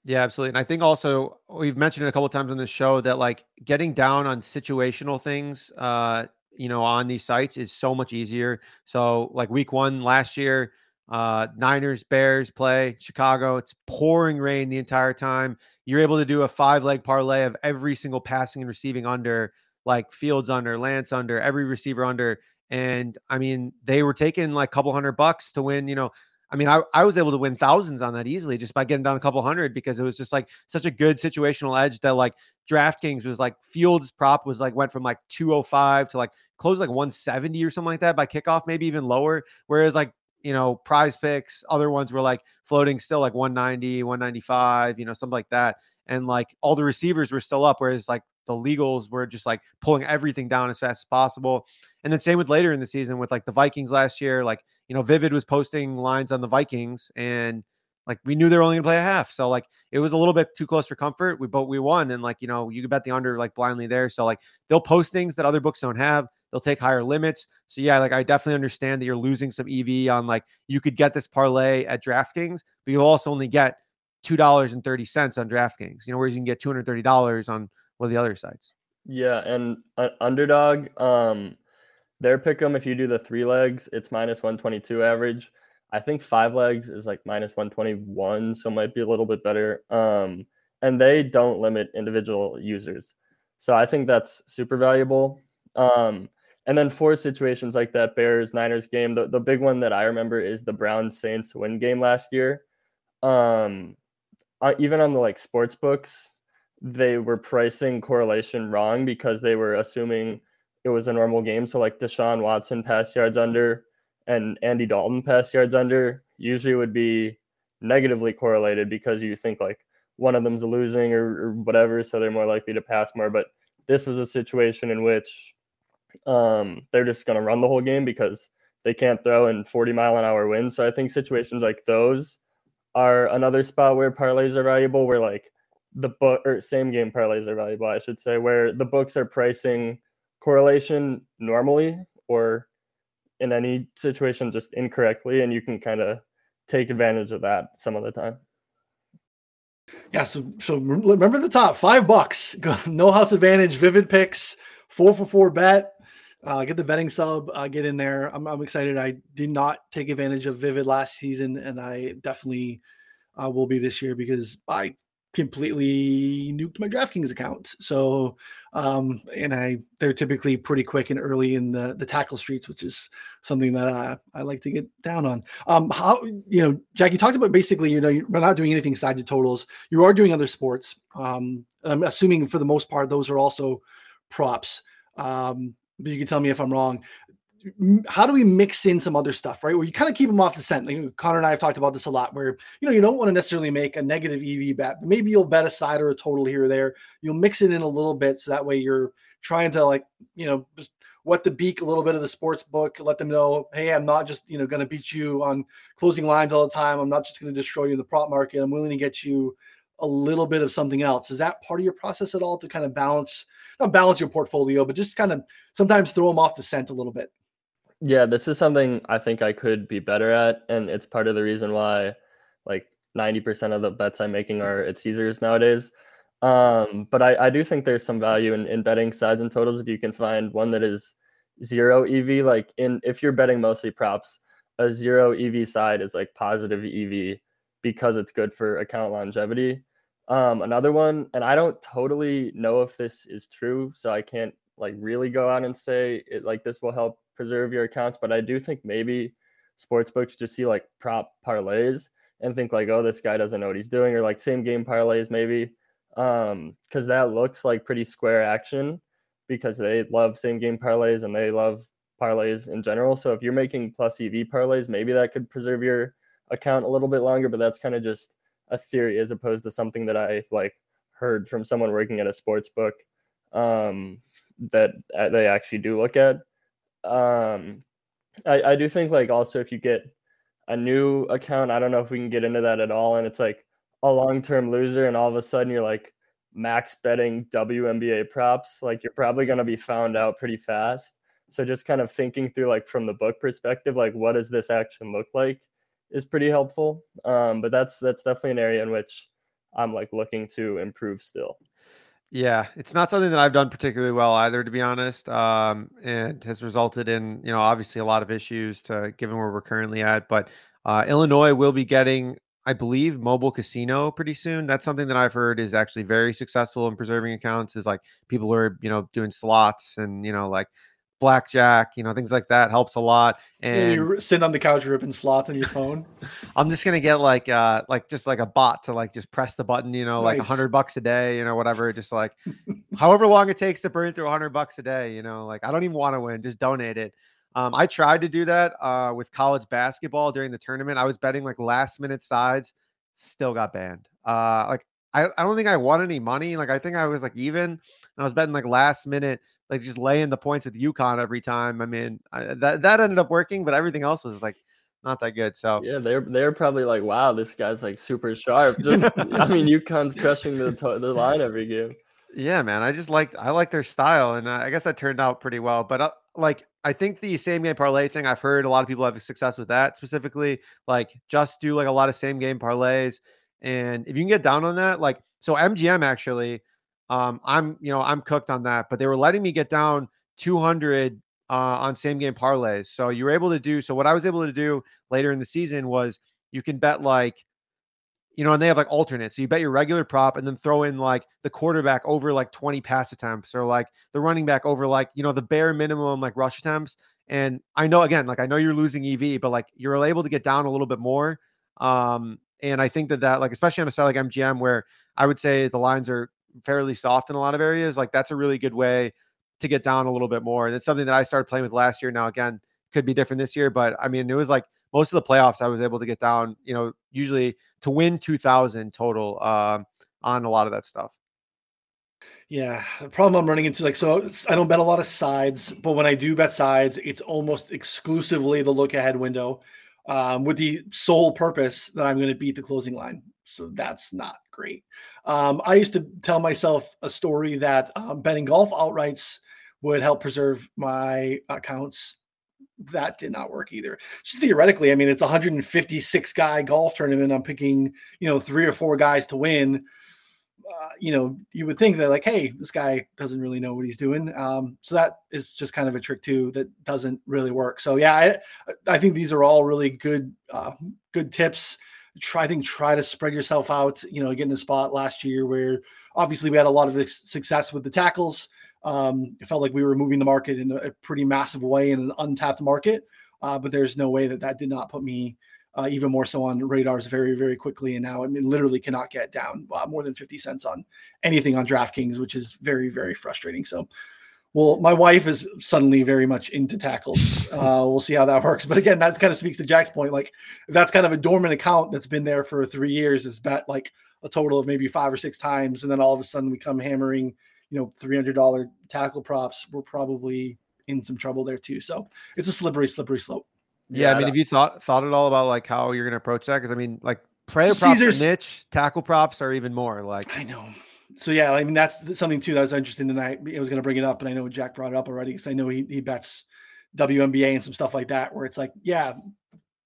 Yeah, absolutely. And I think also we've mentioned it a couple times on the show that like getting down on situational things, uh, you know, on these sites is so much easier. So like week one last year, uh, Niners, Bears play Chicago. It's pouring rain the entire time. You're able to do a five leg parlay of every single passing and receiving under, like Fields under, Lance under, every receiver under. And I mean, they were taking like a couple hundred bucks to win, you know, I mean, I, I was able to win thousands on that easily just by getting down a couple hundred because it was just like such a good situational edge that like DraftKings was like Fields prop was like went from like 205 to like close like 170 or something like that by kickoff, maybe even lower. Whereas like, you know, PrizePicks, other ones were like floating still like 190, 195, you know, something like that. And like all the receivers were still up, whereas like the legals were just like pulling everything down as fast as possible. And then same with later in the season with like the Vikings last year, like you know, Vivid was posting lines on the Vikings and like we knew they were only gonna play a half. So like it was a little bit too close for comfort. We but we won. And like, you know, you could bet the under like blindly there. So like they'll post things that other books don't have. They'll take higher limits. So yeah, like I definitely understand that you're losing some EV on like you could get this parlay at DraftKings, but you'll also only get two dollars and thirty cents on DraftKings. You know, whereas you can get two hundred thirty dollars on one of the other sites. Yeah, and uh, underdog, um, their pick them if you do the three legs, it's minus 122 average. I think five legs is like minus 121, so might be a little bit better. Um, and they don't limit individual users. So I think that's super valuable. Um, and then for situations like that Bears Niners game, the, the big one that I remember is the Browns Saints win game last year. Um, uh, even on the like sports books, they were pricing correlation wrong because they were assuming it was a normal game. So like Deshaun Watson pass yards under and Andy Dalton pass yards under usually would be negatively correlated because you think like one of them's losing or, or whatever, so they're more likely to pass more. But this was a situation in which um, they're just going to run the whole game because they can't throw in 40 mile an hour winds. So I think situations like those are another spot where parlays are valuable, where like the book or same game parlays are valuable, I should say, where the books are pricing correlation normally or in any situation just incorrectly, and you can kind of take advantage of that some of the time. Yeah, so so remember the top five bucks. no house advantage, vivid picks, four for four bet. Uh, get the betting sub, uh, get in there. I'm, I'm excited. I did not take advantage of Vivid last season, and I definitely uh, will be this year because I completely nuked my DraftKings account. So, um, and I they're typically pretty quick and early in the the tackle streets, which is something that I, I like to get down on. Um, how you know, Jack, you talked about basically, you know, you're not doing anything side to totals. You are doing other sports. Um, I'm assuming for the most part those are also props. Um, but you can tell me if I'm wrong how do we mix in some other stuff, right? Where you kind of keep them off the scent. Like Connor and I have talked about this a lot, where you know you don't want to necessarily make a negative EV bet, but maybe you'll bet a side or a total here or there. You'll mix it in a little bit, so that way you're trying to like you know just wet the beak a little bit of the sports book, let them know, hey, I'm not just you know going to beat you on closing lines all the time. I'm not just going to destroy you in the prop market. I'm willing to get you a little bit of something else. Is that part of your process at all to kind of balance, not balance your portfolio, but just kind of sometimes throw them off the scent a little bit? Yeah, this is something I think I could be better at, and it's part of the reason why, like, ninety percent of the bets I'm making are at Caesars nowadays. Um, but I, I do think there's some value in, in betting sides and totals if you can find one that is zero EV. Like in if you're betting mostly props, a zero EV side is like positive EV because it's good for account longevity. Um, another one, and I don't totally know if this is true, so I can't like really go out and say it like this will help preserve your accounts. But I do think maybe sports books just see like prop parlays and think like, oh, this guy doesn't know what he's doing, or like same game parlays maybe, um, because that looks like pretty square action because they love same game parlays and they love parlays in general. So if you're making plus EV parlays, maybe that could preserve your account a little bit longer. But that's kind of just a theory as opposed to something that I like heard from someone working at a sports book um, that uh, they actually do look at. Um, I, I do think like also if you get a new account, I don't know if we can get into that at all, and it's like a long term loser, and all of a sudden you're like max betting WNBA props, like you're probably going to be found out pretty fast. So just kind of thinking through like from the book perspective, like what does this action look like is pretty helpful. Um, but that's that's definitely an area in which I'm like looking to improve still. Yeah, it's not something that I've done particularly well either, to be honest, um, and has resulted in you know obviously a lot of issues to given where we're currently at. But uh, Illinois will be getting, I believe, mobile casino pretty soon. That's something that I've heard is actually very successful in preserving accounts. Is like people are you know doing slots and you know like blackjack, you know, things like that helps a lot. And you sit on the couch ripping slots on your phone. I'm just gonna get like uh like just like a bot to like just press the button, you know, like a hundred bucks a day, you know, whatever. Just like however long it takes to burn through a hundred bucks a day, you know, like I don't even want to win, just donate it. Um, I tried to do that uh with college basketball during the tournament. I was betting like last minute sides, still got banned. Uh like I, I don't think I won any money. Like I think I was like even and I was betting like last minute like just laying the points with UConn every time. I mean, I, that that ended up working, but everything else was like not that good. So yeah, they're they're probably like, wow, this guy's like super sharp. Just I mean, UConn's crushing the the line every game. Yeah, man, I just liked I like their style, and I guess that turned out pretty well. But uh, like, I think the same game parlay thing, I've heard a lot of people have success with that. Specifically, like just do like a lot of same game parlays, and if you can get down on that, like so MGM actually um, I'm you know I'm cooked on that, but they were letting me get down 200 uh, on same game parlays. So you were able to do. So what I was able to do later in the season was you can bet like, you know, and they have like alternates. So you bet your regular prop and then throw in like the quarterback over like 20 pass attempts or like the running back over like you know the bare minimum like rush attempts. And I know again, like I know you're losing EV, but like you're able to get down a little bit more. Um, and I think that that like especially on a side like MGM where I would say the lines are fairly soft in a lot of areas, like that's a really good way to get down a little bit more. And it's something that I started playing with last year. Now, again, could be different this year, but I mean, it was like most of the playoffs I was able to get down, you know, usually to win 2000 total uh, on a lot of that stuff. Yeah, the problem I'm running into, like, so I don't bet a lot of sides, but when I do bet sides, it's almost exclusively the look ahead window, um, with the sole purpose that I'm going to beat the closing line. So that's not great. Um, I used to tell myself a story that um, betting golf outrights would help preserve my accounts. That did not work either. Just theoretically, I mean, it's 156 guy golf tournament. I'm picking, you know, three or four guys to win uh, you know, you would think that like, hey, this guy doesn't really know what he's doing. Um, so that is just kind of a trick too that doesn't really work. So yeah, I, I think these are all really good, uh, good tips. Try, I think, try to spread yourself out. You know, get in a spot last year where obviously we had a lot of success with the tackles. Um, it felt like we were moving the market in a pretty massive way in an untapped market. Uh, but there's no way that that did not put me uh, even more so on radars very, very quickly. And now, I mean, literally cannot get down uh, more than 50 cents on anything on DraftKings, which is very, very frustrating. So, well, my wife is suddenly very much into tackles. Uh, we'll see how that works. But again, that kind of speaks to Jack's point. Like, that's kind of a dormant account that's been there for three years, is bet like a total of maybe five or six times. And then all of a sudden we come hammering, you know, $300 tackle props. We're probably in some trouble there too. So it's a slippery, slippery slope. Yeah, yeah I mean, have you thought thought at all about like how you're going to approach that? Because I mean, like player props are niche, tackle props are even more. Like I know. So yeah, I mean that's something too that was interesting tonight. I was going to bring it up, and I know Jack brought it up already because I know he he bets WNBA and some stuff like that, where it's like, yeah,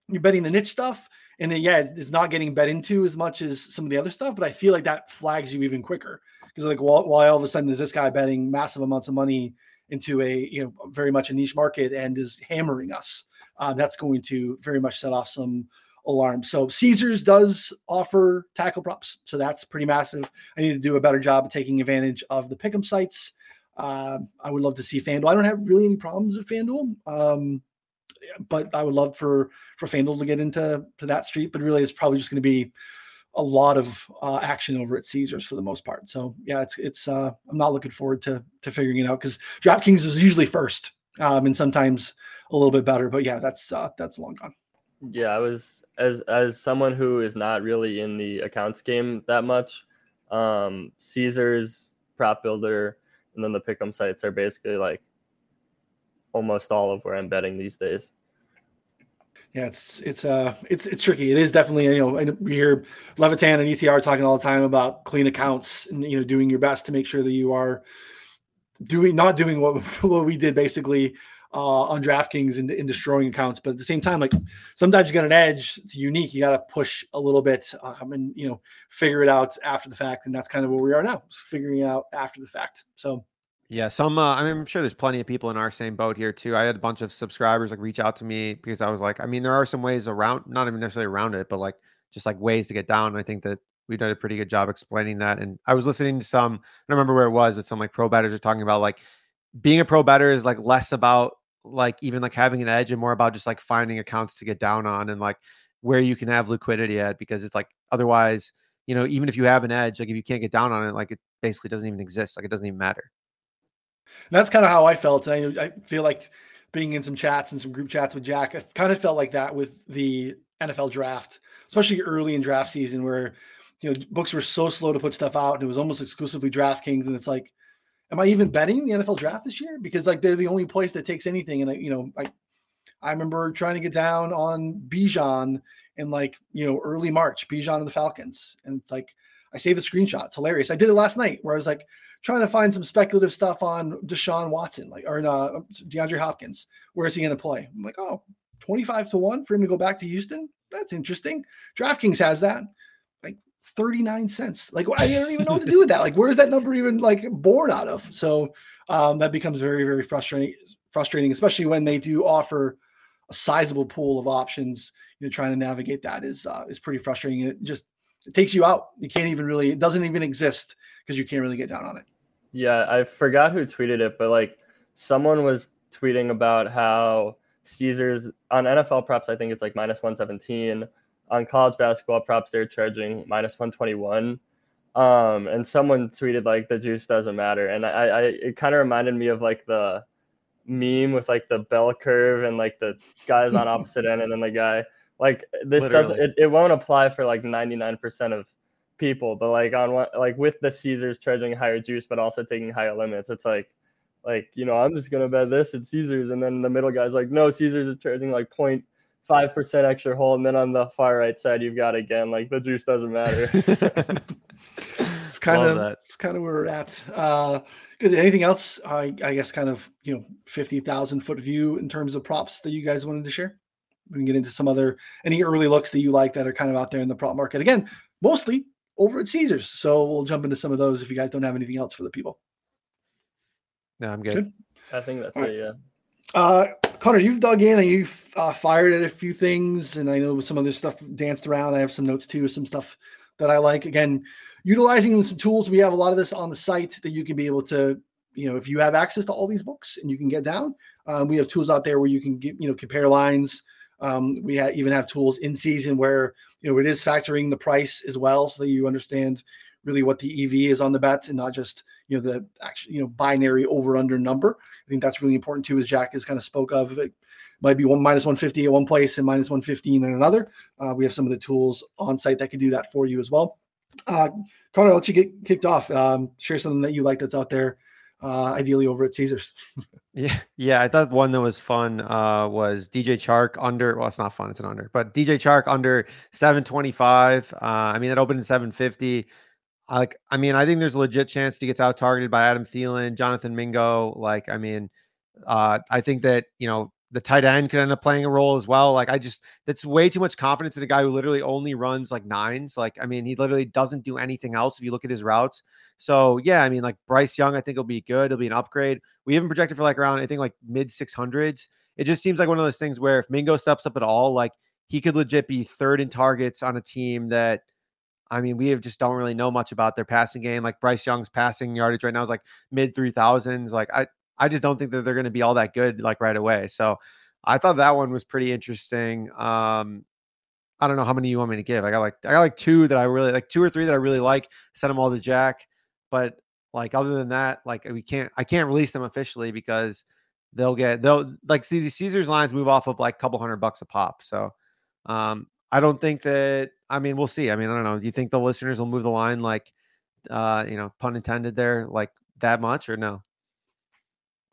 you're betting the niche stuff, and then yeah, it's not getting bet into as much as some of the other stuff. But I feel like that flags you even quicker because like, why, why all of a sudden is this guy betting massive amounts of money into a you know very much a niche market and is hammering us? uh, that's going to very much set off some alarms. So Caesars does offer tackle props, so that's pretty massive. I need to do a better job of taking advantage of the pick'em sites. Uh, I would love to see FanDuel. I don't have really any problems with FanDuel, um, but I would love for for FanDuel to get into to that street. But really, it's probably just going to be a lot of uh, action over at Caesars for the most part. So yeah, it's it's. Uh, I'm not looking forward to to figuring it out because DraftKings is usually first, um, and sometimes a little bit better. But yeah, that's uh, that's long gone. Yeah, I was as as someone who is not really in the accounts game that much. Um, Caesars, Prop Builder, and then the pick'em sites are basically like almost all of where I'm betting these days. Yeah, it's it's uh it's it's tricky. It is definitely you know we hear Levitan and ETR talking all the time about clean accounts and you know doing your best to make sure that you are doing not doing what what we did basically uh, on DraftKings and in, in, destroying accounts. But at the same time, like sometimes you got an edge. It's unique. You got to push a little bit um, and you know figure it out after the fact. And that's kind of where we are now, figuring out after the fact. So. Yeah, some. Uh, I mean, I'm sure there's plenty of people in our same boat here too. I had a bunch of subscribers like reach out to me because I was like, I mean, there are some ways around, not even necessarily around it, but like just like ways to get down. I think that we did a pretty good job explaining that. And I was listening to some, I don't remember where it was, but some like pro bettors are talking about like being a pro better is like less about like even like having an edge and more about just like finding accounts to get down on and like where you can have liquidity at because it's like otherwise you know even if you have an edge like if you can't get down on it like it basically doesn't even exist like it doesn't even matter. That's kind of how i felt I, I feel like being in some chats and some group chats with jack i kind of felt like that with the nfl draft especially early in draft season where you know books were so slow to put stuff out and it was almost exclusively draftkings and it's like am I even betting the NFL draft this year? Because like they're the only place that takes anything. And I, you know, I I remember trying to get down on Bijan in like you know early March, Bijan and the Falcons, and it's like I saved the screenshot. It's hilarious. I did it last night where I was like trying to find some speculative stuff on Deshaun Watson, like or uh, DeAndre Hopkins. Where is he going to play? I'm like, oh, 25 to 1 for him to go back to Houston. That's interesting. DraftKings has that. 39 cents. Like I don't even know what to do with that. Like where's that number even like born out of? So um, that becomes very, very frustrating, frustrating, especially when they do offer a sizable pool of options. You know, trying to navigate that is uh, is pretty frustrating. It just it takes you out. You can't even really. It doesn't even exist because you can't really get down on it. Yeah, I forgot who tweeted it, but like someone was tweeting about how Caesars on NFL props. I think it's like minus one seventeen on college basketball props they're charging minus 121 um and someone tweeted like the juice doesn't matter and i i it kind of reminded me of like the meme with like the bell curve and like the guys on opposite end and then the guy like this Literally. doesn't it, it won't apply for like 99% of people but like on one like with the caesars charging higher juice but also taking higher limits it's like like you know i'm just gonna bet this at caesars and then the middle guy's like no caesars is charging like 0.5% extra hole, and then on the far right side you've got again like the juice doesn't matter It's kind Love of that. it's kind of where we're at. Uh, good. Anything else? I, I guess kind of you know fifty thousand foot view in terms of props that you guys wanted to share. We can get into some other any early looks that you like that are kind of out there in the prop market. Again, mostly over at Caesars. So we'll jump into some of those if you guys don't have anything else for the people. no, I'm good. Good. i think that's All right. it yeah Uh, Connor, you've dug in and you've uh, fired at a few things, and I know some other stuff danced around. I have some notes too, some stuff that I like. Again, utilizing some tools. We have a lot of this on the site that you can be able to, you know, if you have access to all these books and you can get down. Um, we have tools out there where you can get, you know, compare lines. Um, we ha- even have tools in season where you know it is factoring the price as well, so that you understand really what the EV is on the bets and not just you know the actual you know binary over under number. I think that's really important too, as Jack has kind of spoke of. It might be one minus 150 at one place and minus 115 in another. Uh, we have some of the tools on site that can do that for you as well. Uh, Connor, I'll let you get kicked off. Um, share something that you like that's out there, uh, ideally over at Caesars. Yeah, yeah. I thought one that was fun uh, was DJ Chark under. Well, it's not fun; it's an under. But DJ Chark under seven twenty five. Uh, I mean, that opened in seven fifty. I like. I mean, I think there's a legit chance he gets out targeted by Adam Thielen, Jonathan Mingo. Like, I mean, uh, I think that you know the tight end could end up playing a role as well. Like, I just that's way too much confidence in a guy who literally only runs like nines. Like, I mean, he literally doesn't do anything else. If you look at his routes, so yeah, I mean, like Bryce Young, I think will be good. It'll be an upgrade. We even projected for like around, I think like mid six hundreds. It just seems like one of those things where if Mingo steps up at all, like he could legit be third in targets on a team that, I mean, we just don't really know much about their passing game. Like Bryce Young's passing yardage right now is like mid three thousands. Like I, I just don't think that they're going to be all that good like right away. So I thought that one was pretty interesting. Um, I don't know how many you want me to give. I got like I got like two that I really like, two or three that I really like. Send them all to Jack, but like other than that, like we can't I can't release them officially because they'll get they'll like see the Caesars lines move off of like a couple hundred bucks a pop. So um I don't think that I mean we'll see. I mean, I don't know. Do you think the listeners will move the line like uh you know, pun intended there, like that much or no?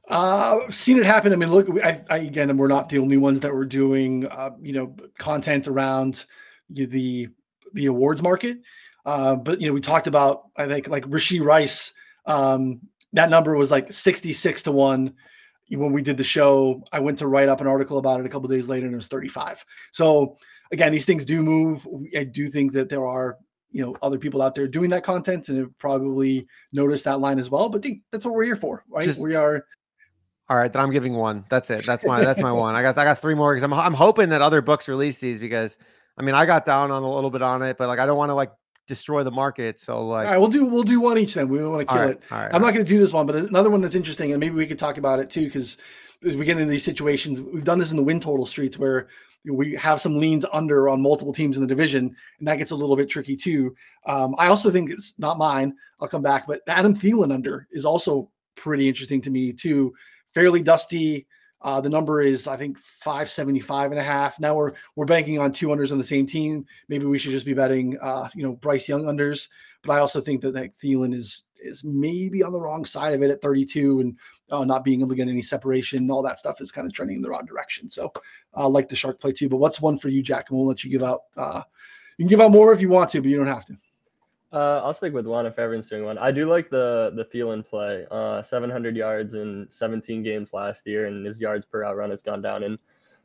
Uh, I've seen it happen. I mean, look, I, I again, we're not the only ones that were doing, uh, you know, content around the the awards market. Uh, but you know, we talked about, I think, like Rashee Rice. Um, that number was like sixty six to one when we did the show. I went to write up an article about it a couple days later, and it was thirty five. So again, these things do move. I do think that there are you know other people out there doing that content and have probably noticed that line as well. But think that's what we're here for, right? Just- we are. All right, then I'm giving one. That's it. That's my that's my one. I got I got three more because I'm I'm hoping that other books release these because I mean I got down on a little bit on it, but like I don't want to like destroy the market. So like All right, we'll do we'll do one each then. We don't want to kill right, it. all right, I'm not going to do this one, but another one that's interesting, and maybe we could talk about it too, because as we get into these situations, we've done this in the win total streets where we have some leans under on multiple teams in the division, and that gets a little bit tricky too. Um, I also think it's not mine. I'll come back, but Adam Thielen under is also pretty interesting to me too. Fairly dusty. Uh, the number is, I think, 575 and a half. Now we're we're banking on two unders on the same team. Maybe we should just be betting, uh, you know, Bryce Young unders. But I also think that that Thielen is is maybe on the wrong side of it at 32 and uh, not being able to get any separation. All that stuff is kind of trending in the wrong direction. So I uh, like the Chark play too. But what's one for you, Jack? And we'll let you give out. Uh, you can give out more if you want to, but you don't have to. Uh, I'll stick with one if everyone's doing one. I do like the the Thielen play. Uh, 700 yards in 17 games last year, and his yards per route run has gone down in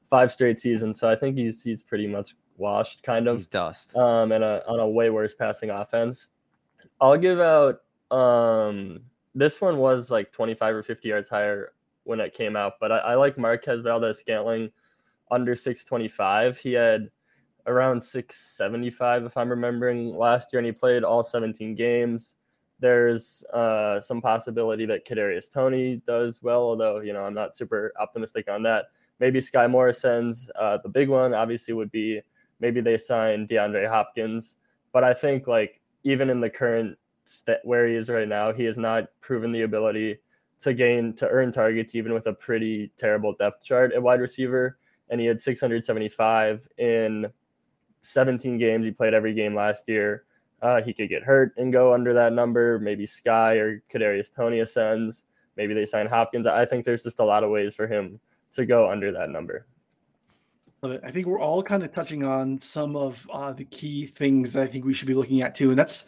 five straight seasons. So I think he's he's pretty much washed, kind of. He's dust. um, and a, on a way worse passing offense. I'll give out. Um, this one was like 25 or 50 yards higher when it came out, but I, I like Marquez Valdes Scantling under 625. He had around 675, if I'm remembering last year, and he played all 17 games. There's uh, some possibility that Kadarius Toney does well, although you know I'm not super optimistic on that. Maybe Sky Morrison's uh, the big one. Obviously, would be maybe they sign DeAndre Hopkins, but I think like even in the current st- where he is right now, he has not proven the ability to gain to earn targets even with a pretty terrible depth chart at wide receiver. And he had 675 in 17 games. He played every game last year. Uh, he could get hurt and go under that number. Maybe Skyy or Kadarius Toney ascends. Maybe they sign Hopkins. I think there's just a lot of ways for him to go under that number. I think we're all kind of touching on some of uh, the key things that I think we should be looking at too, and that's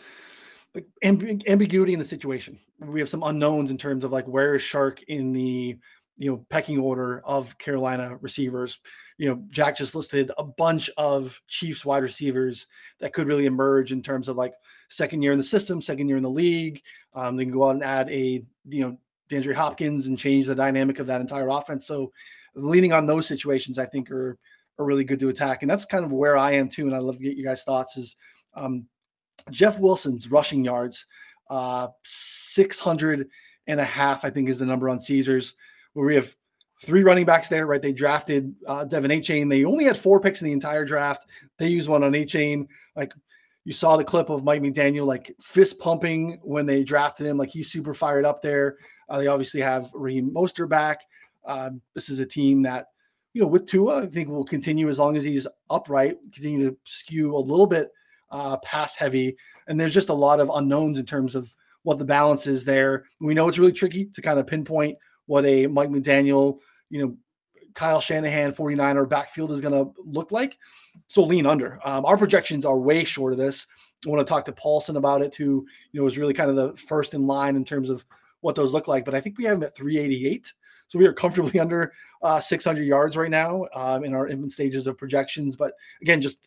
like amb- ambiguity in the situation. We have some unknowns in terms of like where is Chark in the you know pecking order of Carolina receivers. You know, Jack just listed a bunch of Chiefs wide receivers that could really emerge in terms of like second year in the system, second year in the league. Um, they can go out and add a you know DeAndre Hopkins and change the dynamic of that entire offense. So leaning on those situations, I think are are really good to attack. And that's kind of where I am too. And I love to get you guys' thoughts is um, Jeff Wilson's rushing yards, uh, 600 and a half, I think is the number on Caesars, where we have three running backs there, right? They drafted uh, De'Von Achane. They only had four picks in the entire draft. They used one on Achane. Like you saw the clip of Mike McDaniel, like fist pumping when they drafted him. Like he's super fired up there. Uh, they obviously have Raheem Mostert back. Um, this is a team that you know, with Tua, I think will continue as long as he's upright, continue to skew a little bit uh, pass heavy. And there's just a lot of unknowns in terms of what the balance is there. We know it's really tricky to kind of pinpoint what a Mike McDaniel, you know, Kyle Shanahan 49er backfield is going to look like. So lean under. Um, our projections are way short of this. I want to talk to Paulson about it, who, you know, was really kind of the first in line in terms of what those look like. But I think we have them at 388. So we are comfortably under uh, 600 yards right now um, in our infant stages of projections. But again, just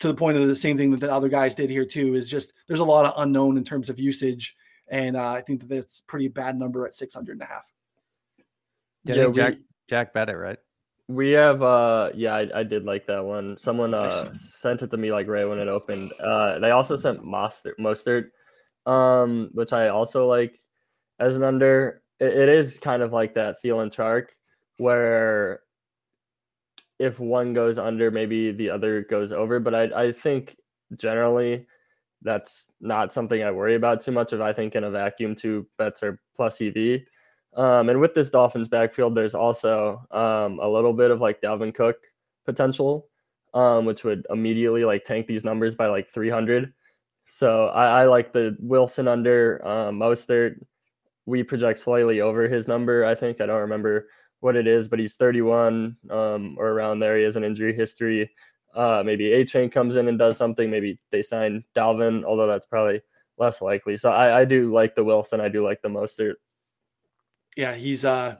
to the point of the same thing that the other guys did here too is just there's a lot of unknown in terms of usage, and uh, I think that that's pretty bad number at 600 and a half. Yeah, yeah Jack we, Jack bet it right. We have uh yeah, I, I did like that one. Someone uh sent it to me like right when it opened. Uh they also sent Mostert Mostert, um, which I also like as an under it, it is kind of like that Thielen Chark, where if one goes under, maybe the other goes over. But I, I think generally that's not something I worry about too much. If I think in a vacuum, two bets are plus EV. Um, and with this Dolphins backfield, there's also um, a little bit of like Dalvin Cook potential, um, which would immediately like tank these numbers by like 300. So I, I like the Wilson under um, Mostert we project slightly over his number. I think I don't remember what it is, but he's 31 um, or around there. He has an injury history. Uh, maybe Achane comes in and does something. Maybe they sign Dalvin, although that's probably less likely. So I, I do like the Wilson. I do like the Mostert. Yeah, he's uh,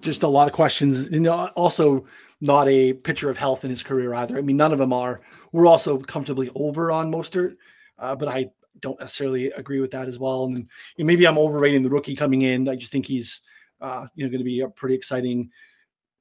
just a lot of questions. You know, also not a picture of health in his career either. I mean, none of them are. We're also comfortably over on Mostert, uh, but I don't necessarily agree with that as well. And you know, maybe I'm overrating the rookie coming in. I just think he's uh, you know going to be a pretty exciting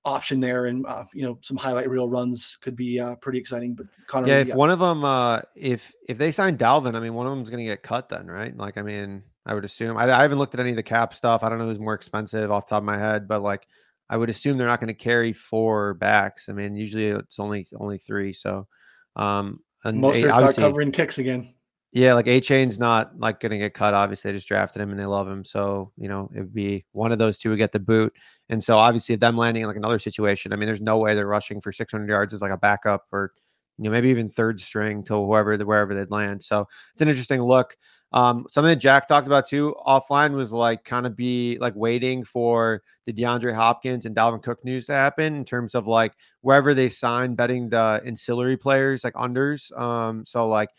option there, and uh, you know some highlight reel runs could be uh, pretty exciting. But Connor, yeah, if one of them, uh, if if they sign Dalvin, I mean, one of them's going to get cut then, right? Like, I mean, I would assume. I, I haven't looked at any of the cap stuff. I don't know who's more expensive off the top of my head, but like. I would assume they're not going to carry four backs. I mean, usually it's only only three. So, um, and most are not covering kicks again. Yeah, like Achane's not like going to get cut. Obviously, they just drafted him and they love him. So, you know, it would be one of those two would get the boot. And so, obviously, them landing in like another situation, I mean, there's no way they're rushing for 600 yards as like a backup or, you know, maybe even third string to whoever, wherever they'd land. So, it's an interesting look. Um, something that Jack talked about too offline was like kind of be like waiting for the DeAndre Hopkins and Dalvin Cook news to happen in terms of like wherever they sign betting the ancillary players like unders. Um, so like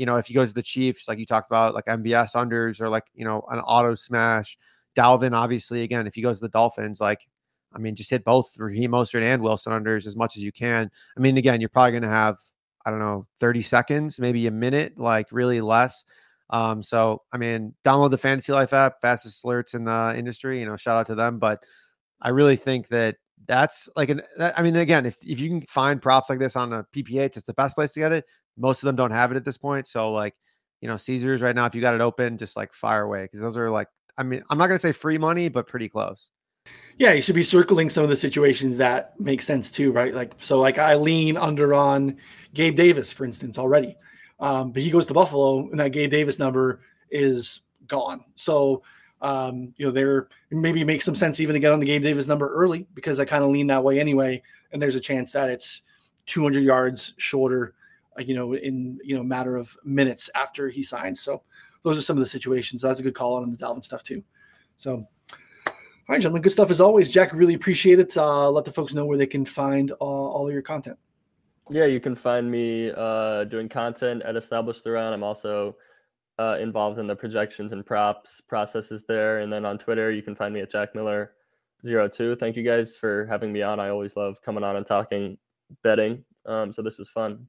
you know, if he goes to the Chiefs, like you talked about, like MVS unders or like, you know, an auto smash. Dalvin, obviously, again, if he goes to the Dolphins, like, I mean, just hit both Raheem Mostert and Wilson unders as much as you can. I mean, again, you're probably going to have, I don't know, 30 seconds, maybe a minute, like really less. Um, so, I mean, download the Fantasy Life app, fastest alerts in the industry, you know, shout out to them. But I really think that that's like an, that, I mean, again, if, if you can find props like this on a PPH, it's the best place to get it. Most of them don't have it at this point. So like, you know, Caesars right now, if you got it open, just like fire away because those are like, I mean, I'm not gonna say free money, but pretty close. Yeah, you should be circling some of the situations that make sense too, right? Like, so like I lean under on Gabe Davis, for instance, already. Um, but he goes to Buffalo, and that Gabe Davis number is gone. So Um, you know, there maybe makes some sense even to get on the Gabe Davis number early because I kind of lean that way anyway. And there's a chance that it's 200 yards shorter, uh, you know, in you know matter of minutes after he signs. So those are some of the situations. That's a good call on the Dalvin stuff too. So, all right, gentlemen, good stuff as always. Jack, really appreciate it. Uh, let the folks know where they can find uh, all of your content. Yeah, you can find me uh, doing content at Establish The Run. I'm also uh, involved in the projections and props processes there. And then on Twitter, you can find me at Jack Miller 02. Thank you guys for having me on. I always love coming on and talking betting. Um, so this was fun.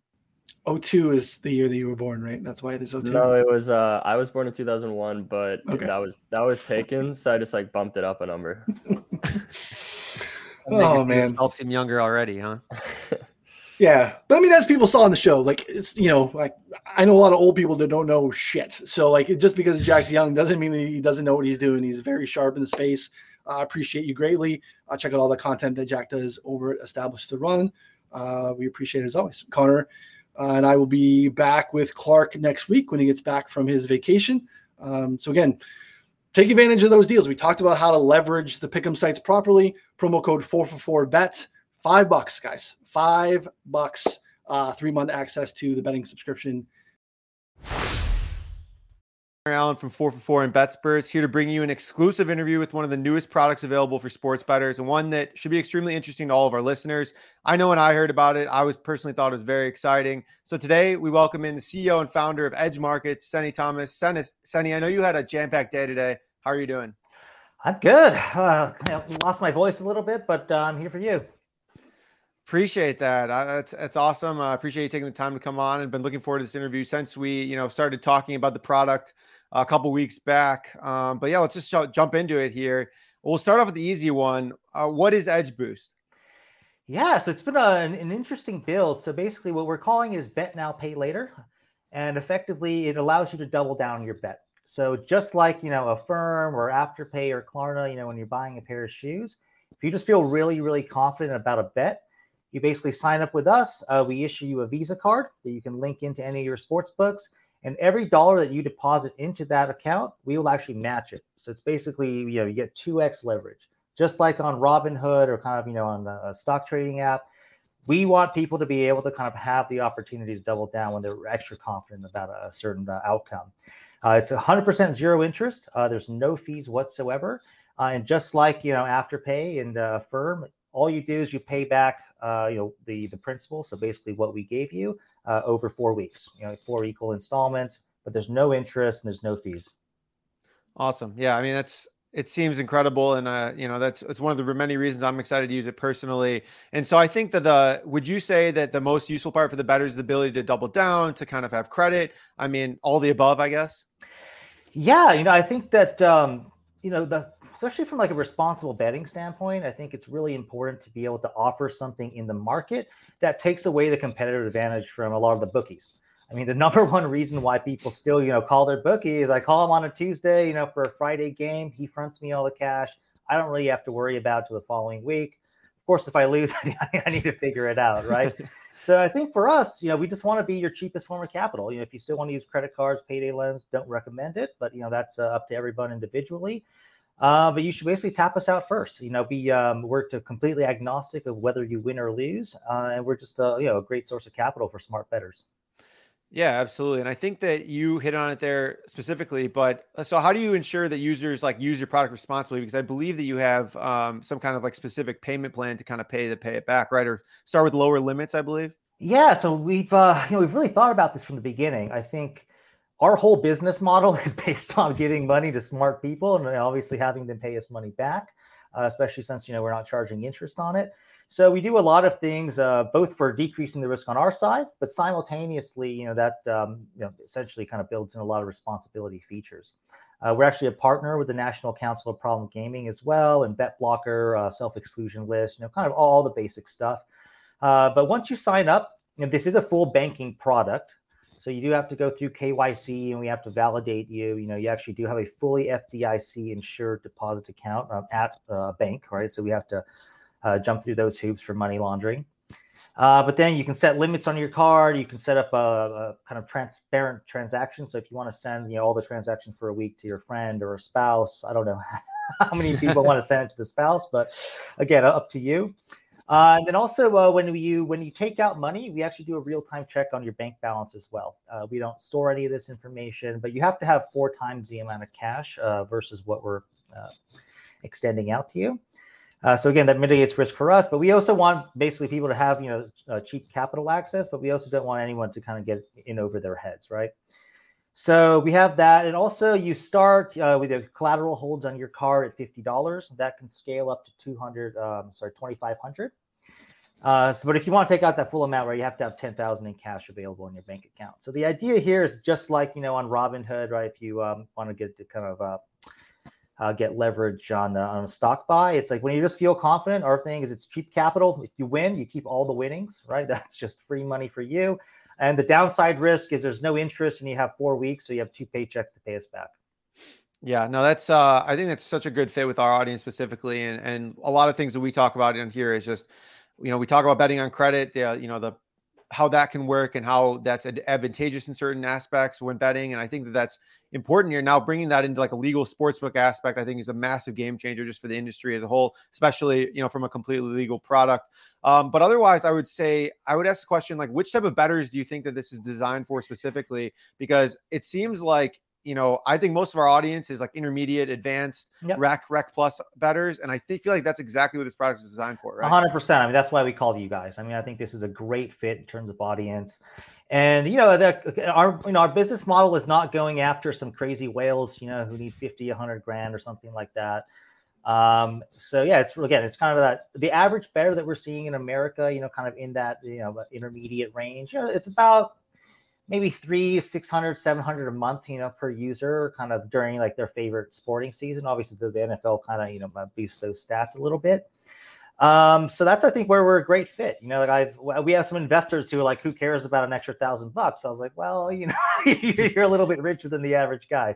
02 is the year that you were born, right? That's why it is 02. No, it was uh I was born in 2001, but okay. that was that was taken, so I just like bumped it up a number. oh man, yourself seem younger already, huh? yeah, but I mean, as people saw on the show, like it's you know, like I know a lot of old people that don't know shit. So like, just because Jack's young doesn't mean he doesn't know what he's doing. He's very sharp in the space. I uh, appreciate you greatly. Uh, check out all the content that Jack does over at Establish The Run. Uh, we appreciate it as always, Connor. Uh, and I will be back with Clark next week when he gets back from his vacation. Um, so again, take advantage of those deals. We talked about how to leverage the pick'em sites properly. Promo code four for four bets, five bucks, guys, five bucks. Uh, three month access to the betting subscription Allen from 4 for 4 and BetSperts here to bring you an exclusive interview with one of the newest products available for sports bettors and one that should be extremely interesting to all of our listeners. I know when I heard about it, I was personally thought it was very exciting. So today we welcome in the CEO and founder of Edge Markets, Senny Thomas. Senny, Senny I know you had a jam-packed day today. How are you doing? I'm good. Uh, lost my voice a little bit, but uh, I'm here for you. Appreciate that. Uh, that's that's awesome. I appreciate you taking the time to come on and been looking forward to this interview since we, you know, started talking about the product a couple weeks back. Um, but yeah, let's just jump into it here. We'll start off with the easy one. Uh, what is Edge Boost? Yeah, so it's been a, an, an interesting build. So basically, what we're calling is bet now, pay later, and effectively, it allows you to double down your bet. So just like you know, Affirm or Afterpay or Klarna, you know, when you're buying a pair of shoes, if you just feel really, really confident about a bet, you basically sign up with us. Uh, we issue you a Visa card that you can link into any of your sports books. And every dollar that you deposit into that account, we will actually match it. So it's basically, you know, you get 2x leverage, just like on Robinhood or kind of, you know, on a stock trading app. We want people to be able to kind of have the opportunity to double down when they're extra confident about a certain uh, outcome. Uh, it's 100% zero interest. Uh, there's no fees whatsoever. Uh, and just like, you know, Afterpay and uh, Affirm, all you do is you pay back uh, you know the the principal. So basically what we gave you uh, over four weeks you know four equal installments but there's no interest and there's no fees. Awesome. Yeah i mean that's it seems incredible. And uh you know that's it's one of the many reasons i'm excited to use it personally. And so i think that the would you say that the most useful part for the better is the ability to double down to kind of have credit? I mean all the above i guess? Yeah you know i think that um you know the especially from like a responsible betting standpoint, I think it's really important to be able to offer something in the market that takes away the competitive advantage from a lot of the bookies. I mean, the number one reason why people still, you know, call their bookie is I call him on a Tuesday, you know, for a Friday game. He fronts me all the cash. I don't really have to worry about to the following week. Of course, if I lose, I need to figure it out, right? so I think for us, you know, we just want to be your cheapest form of capital. You know, if you still want to use credit cards, payday loans, don't recommend it, but you know, that's uh, up to everyone individually. Uh, but you should basically tap us out first. You know, we um, we're to completely agnostic of whether you win or lose, uh, and we're just a you know a great source of capital for smart bettors. Yeah, absolutely. And I think that you hit on it there specifically. But uh, so, how do you ensure that users like use your product responsibly? Because I believe that you have um, some kind of like specific payment plan to kind of pay the pay it back, right? Or start with lower limits, I believe. Yeah. So we've uh, you know we've really thought about this from the beginning. I think our whole business model is based on giving money to smart people and obviously having them pay us money back, uh, especially since you know we're not charging interest on it. So we do a lot of things, uh, both for decreasing the risk on our side, but simultaneously, you know, that um, you know essentially kind of builds in a lot of responsibility features. Uh, we're actually a partner with the National Council of Problem Gaming as well, and Bet Blocker, uh, self exclusion list, you know, kind of all the basic stuff. Uh, but once you sign up, and this is a full banking product. So you do have to go through KYC and we have to validate you. You know, you actually do have a fully FDIC insured deposit account um, at a bank, right? So we have to uh, jump through those hoops for money laundering. Uh, but then you can set limits on your card. You can set up a, a, kind of transparent transaction. So if you want to send, you know, all the transactions for a week to your friend or a spouse, I don't know how many people want to send it to the spouse, but again, up to you. Uh, and then also uh, when you when you take out money, we actually do a real time check on your bank balance as well. Uh, we don't store any of this information, but you have to have four times the amount of cash uh, versus what we're uh, extending out to you. Uh, so again, that mitigates risk for us, but we also want basically people to have you know cheap capital access, but we also don't want anyone to kind of get in over their heads, right? So we have that, and also you start uh, with the collateral holds on your car at fifty dollars. That can scale up to two hundred, um, sorry, twenty five hundred. Uh, so, but if you want to take out that full amount, right, you have to have ten thousand in cash available in your bank account. So the idea here is just like you know on Robinhood, right? If you um, want to get to kind of uh, uh, get leverage on uh, on a stock buy, it's like when you just feel confident. Our thing is it's cheap capital. If you win, you keep all the winnings, right? That's just free money for you. And the downside risk is there's no interest and you have four weeks, so you have two paychecks to pay us back. Yeah, no, that's uh I think that's such a good fit with our audience specifically. And and a lot of things that we talk about in here is just, you know, we talk about betting on credit, the, you know, the how that can work and how that's advantageous in certain aspects when betting. And I think that that's important here. Now, bringing that into like a legal sportsbook aspect, I think is a massive game changer just for the industry as a whole, especially, you know, from a completely legal product. Um, but otherwise, I would say, I would ask the question like, which type of betters do you think that this is designed for specifically? Because it seems like you know, I think most of our audience is like intermediate, advanced, yep. rec, rec plus betters, and I think, feel like that's exactly what this product is designed for, right? hundred percent. I mean, that's why we called you guys. I mean, I think this is a great fit in terms of audience, and you know, the, our you know our business model is not going after some crazy whales, you know, who need 50, 100 grand or something like that. Um, so yeah, it's again, it's kind of that the average better that we're seeing in America, you know, kind of in that you know intermediate range. You know, it's about maybe three, 600, 700 a month, you know, per user kind of during like their favorite sporting season. Obviously the, the NFL kind of, you know, boosts those stats a little bit. Um, so that's, I think where we're a great fit, you know, like I've, we have some investors who are like, who cares about an extra thousand bucks? I was like, well, you know, you're a little bit richer than the average guy.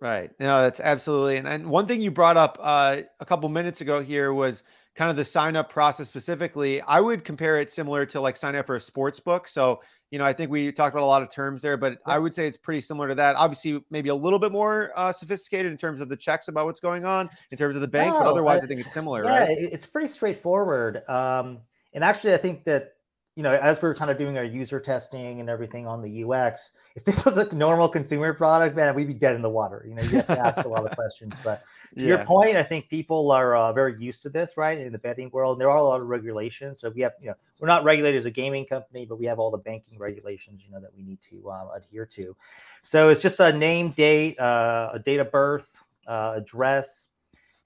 Right. No, that's absolutely. And, and one thing you brought up uh, a couple minutes ago here was kind of the sign up process specifically. I would compare it similar to like sign up for a sports book. So you know, I think we talked about a lot of terms there, but yeah. I would say it's pretty similar to that. Obviously, maybe a little bit more uh, sophisticated in terms of the checks about what's going on in terms of the bank, no, but otherwise, I think it's similar, yeah, right? It's pretty straightforward. Um, and actually, I think that you know, as we're kind of doing our user testing and everything on the UX, if this was a normal consumer product, man, we'd be dead in the water. You know, you have to ask a lot of questions. But to yeah. your point, I think people are uh, very used to this, right? In the betting world, there are a lot of regulations. So we have, you know, we're not regulated as a gaming company, but we have all the banking regulations, you know, that we need to uh, adhere to. So it's just a name, date, uh, a date of birth, uh, address,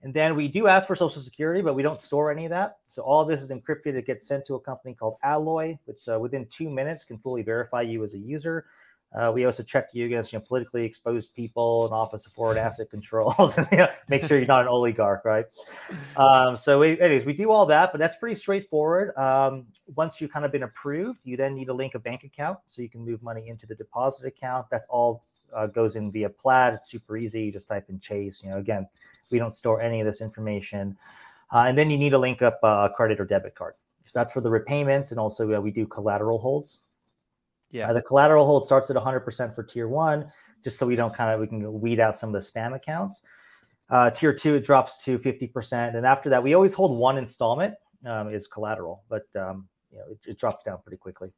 and then we do ask for social security, but we don't store any of that. So all of this is encrypted. It gets sent to a company called Alloy, which uh, within two minutes can fully verify you as a user. Uh, we also check you against you know, politically exposed people and Office of Foreign Asset Controls, and make sure you're not an oligarch, right? Um, so, we, anyways, we do all that, but that's pretty straightforward. Um, once you've kind of been approved, you then need to link a bank account so you can move money into the deposit account. That's all uh, goes in via Plaid. It's super easy. You just type in Chase. You know, again, we don't store any of this information, uh, and then you need to link up a credit or debit card. So that's for the repayments, and also uh, we do collateral holds. Yeah. Uh, the collateral hold starts at 100% for tier one, just so we don't kind of we can weed out some of the spam accounts. Uh, tier two, it drops to 50%, and after that, we always hold one installment um, is collateral, but um, you know it, it drops down pretty quickly.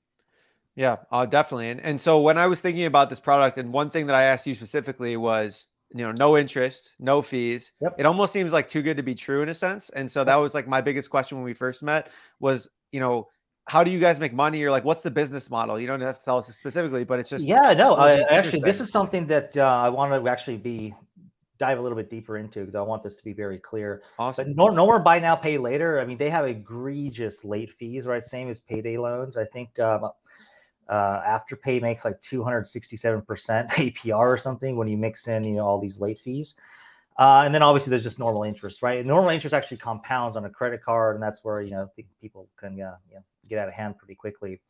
Yeah, uh, definitely. And and so when I was thinking about this product, and one thing that I asked you specifically was, you know, no interest, no fees. Yep. It almost seems like too good to be true in a sense. And so that was like my biggest question when we first met was, you know, how do you guys make money? Or like what's the business model? You don't have to tell us specifically but it's just yeah no uh, actually this is something that uh, i want to actually be dive a little bit deeper into because i want this to be very clear. Awesome. but no, no more buy now pay later. I mean they have egregious late fees right? Same as payday loans. I think um, uh, afterpay makes like 267% apr or something when you mix in you know all these late fees uh, and then obviously there's just normal interest, right? And normal interest actually compounds on a credit card, and that's where you know people can uh, you know, get out of hand pretty quickly.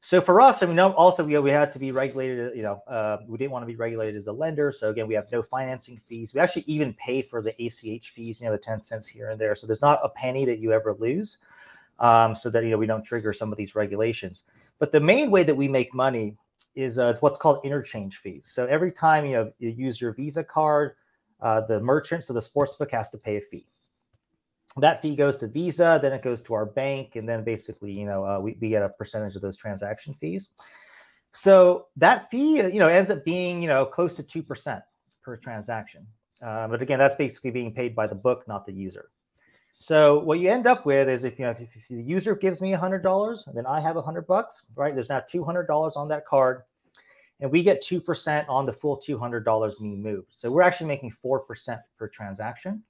So for us, I mean, also we, we had to be regulated. You know, uh, we didn't want to be regulated as a lender. So again, we have no financing fees. We actually even pay for the ACH fees. You know, the ten cents here and there. So there's not a penny that you ever lose. um, so that you know we don't trigger some of these regulations. But the main way that we make money is uh, it's what's called interchange fees. So every time you know you use your Visa card, uh, the merchant, so the sportsbook has to pay a fee. That fee goes to Visa, then it goes to our bank, and then basically, you know, uh, we, we get a percentage of those transaction fees. So that fee, you know, ends up being, you know, close to two percent per transaction. Uh, but again, that's basically being paid by the book, not the user. So what you end up with is if you know if, if the user gives me a hundred dollars, then I have a hundred bucks, right? There's now two hundred dollars on that card, and we get two percent on the full two hundred dollars me moved. So we're actually making four percent per transaction.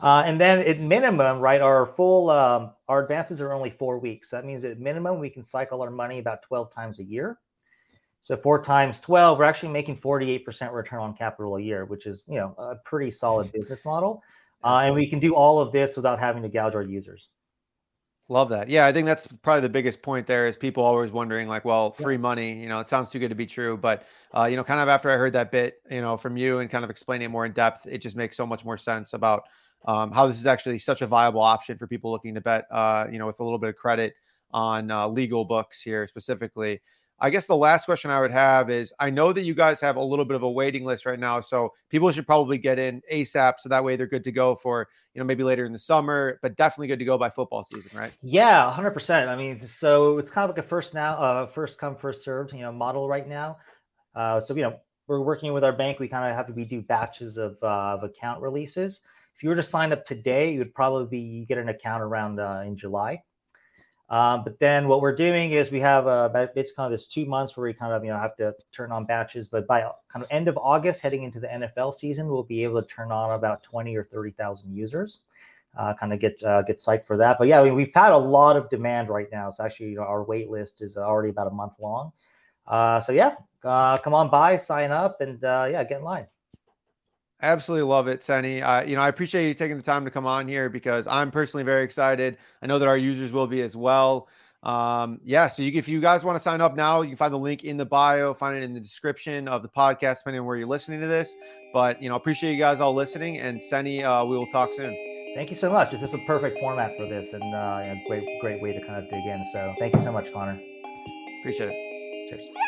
Uh, and then at minimum, right, our full um, our advances are only four weeks. So that means at minimum we can cycle our money about twelve times a year. So four times 12, we're actually making 48% return on capital a year, which is, you know, a pretty solid business model. Uh, and we can do all of this without having to gouge our users. Love that. Yeah, I think that's probably the biggest point there is people always wondering like, well, free money, you know, it sounds too good to be true. But, uh, you know, kind of after I heard that bit, you know, from you and kind of explaining it more in depth, it just makes so much more sense about um, how this is actually such a viable option for people looking to bet, uh, you know, with a little bit of credit on uh, legal books here specifically. I guess the last question I would have is I know that you guys have a little bit of a waiting list right now. So people should probably get in ASAP. So that way they're good to go for, you know, maybe later in the summer, but definitely good to go by football season, right? Yeah, 100%. I mean, so it's kind of like a first now, uh, first come, first served, you know, model right now. Uh, so, you know, we're working with our bank. We kind of have to be do batches of, uh, of account releases. If you were to sign up today, you would probably be, you get an account around uh, in July. Um, but then what we're doing is we have uh, it's kind of this two months where we kind of you know have to turn on batches. But by kind of end of August, heading into the NFL season, we'll be able to turn on about twenty or thirty thousand users. Uh, kind of get uh, get psyched for that. But yeah, I mean, we've had a lot of demand right now. So actually, you know, our wait list is already about a month long. Uh, so yeah, uh, come on by, sign up, and uh, yeah, get in line. Absolutely love it, Senny. Uh, you know, I appreciate you taking the time to come on here because I'm personally very excited. I know that our users will be as well. Um, yeah, so you, if you guys want to sign up now, you can find the link in the bio, find it in the description of the podcast, depending on where you're listening to this. But you know, appreciate you guys all listening, and Senny, uh, we will talk soon. Thank you so much. This is a perfect format for this, and uh, a great, great way to kind of dig in. So, thank you so much, Connor. Appreciate it. Cheers.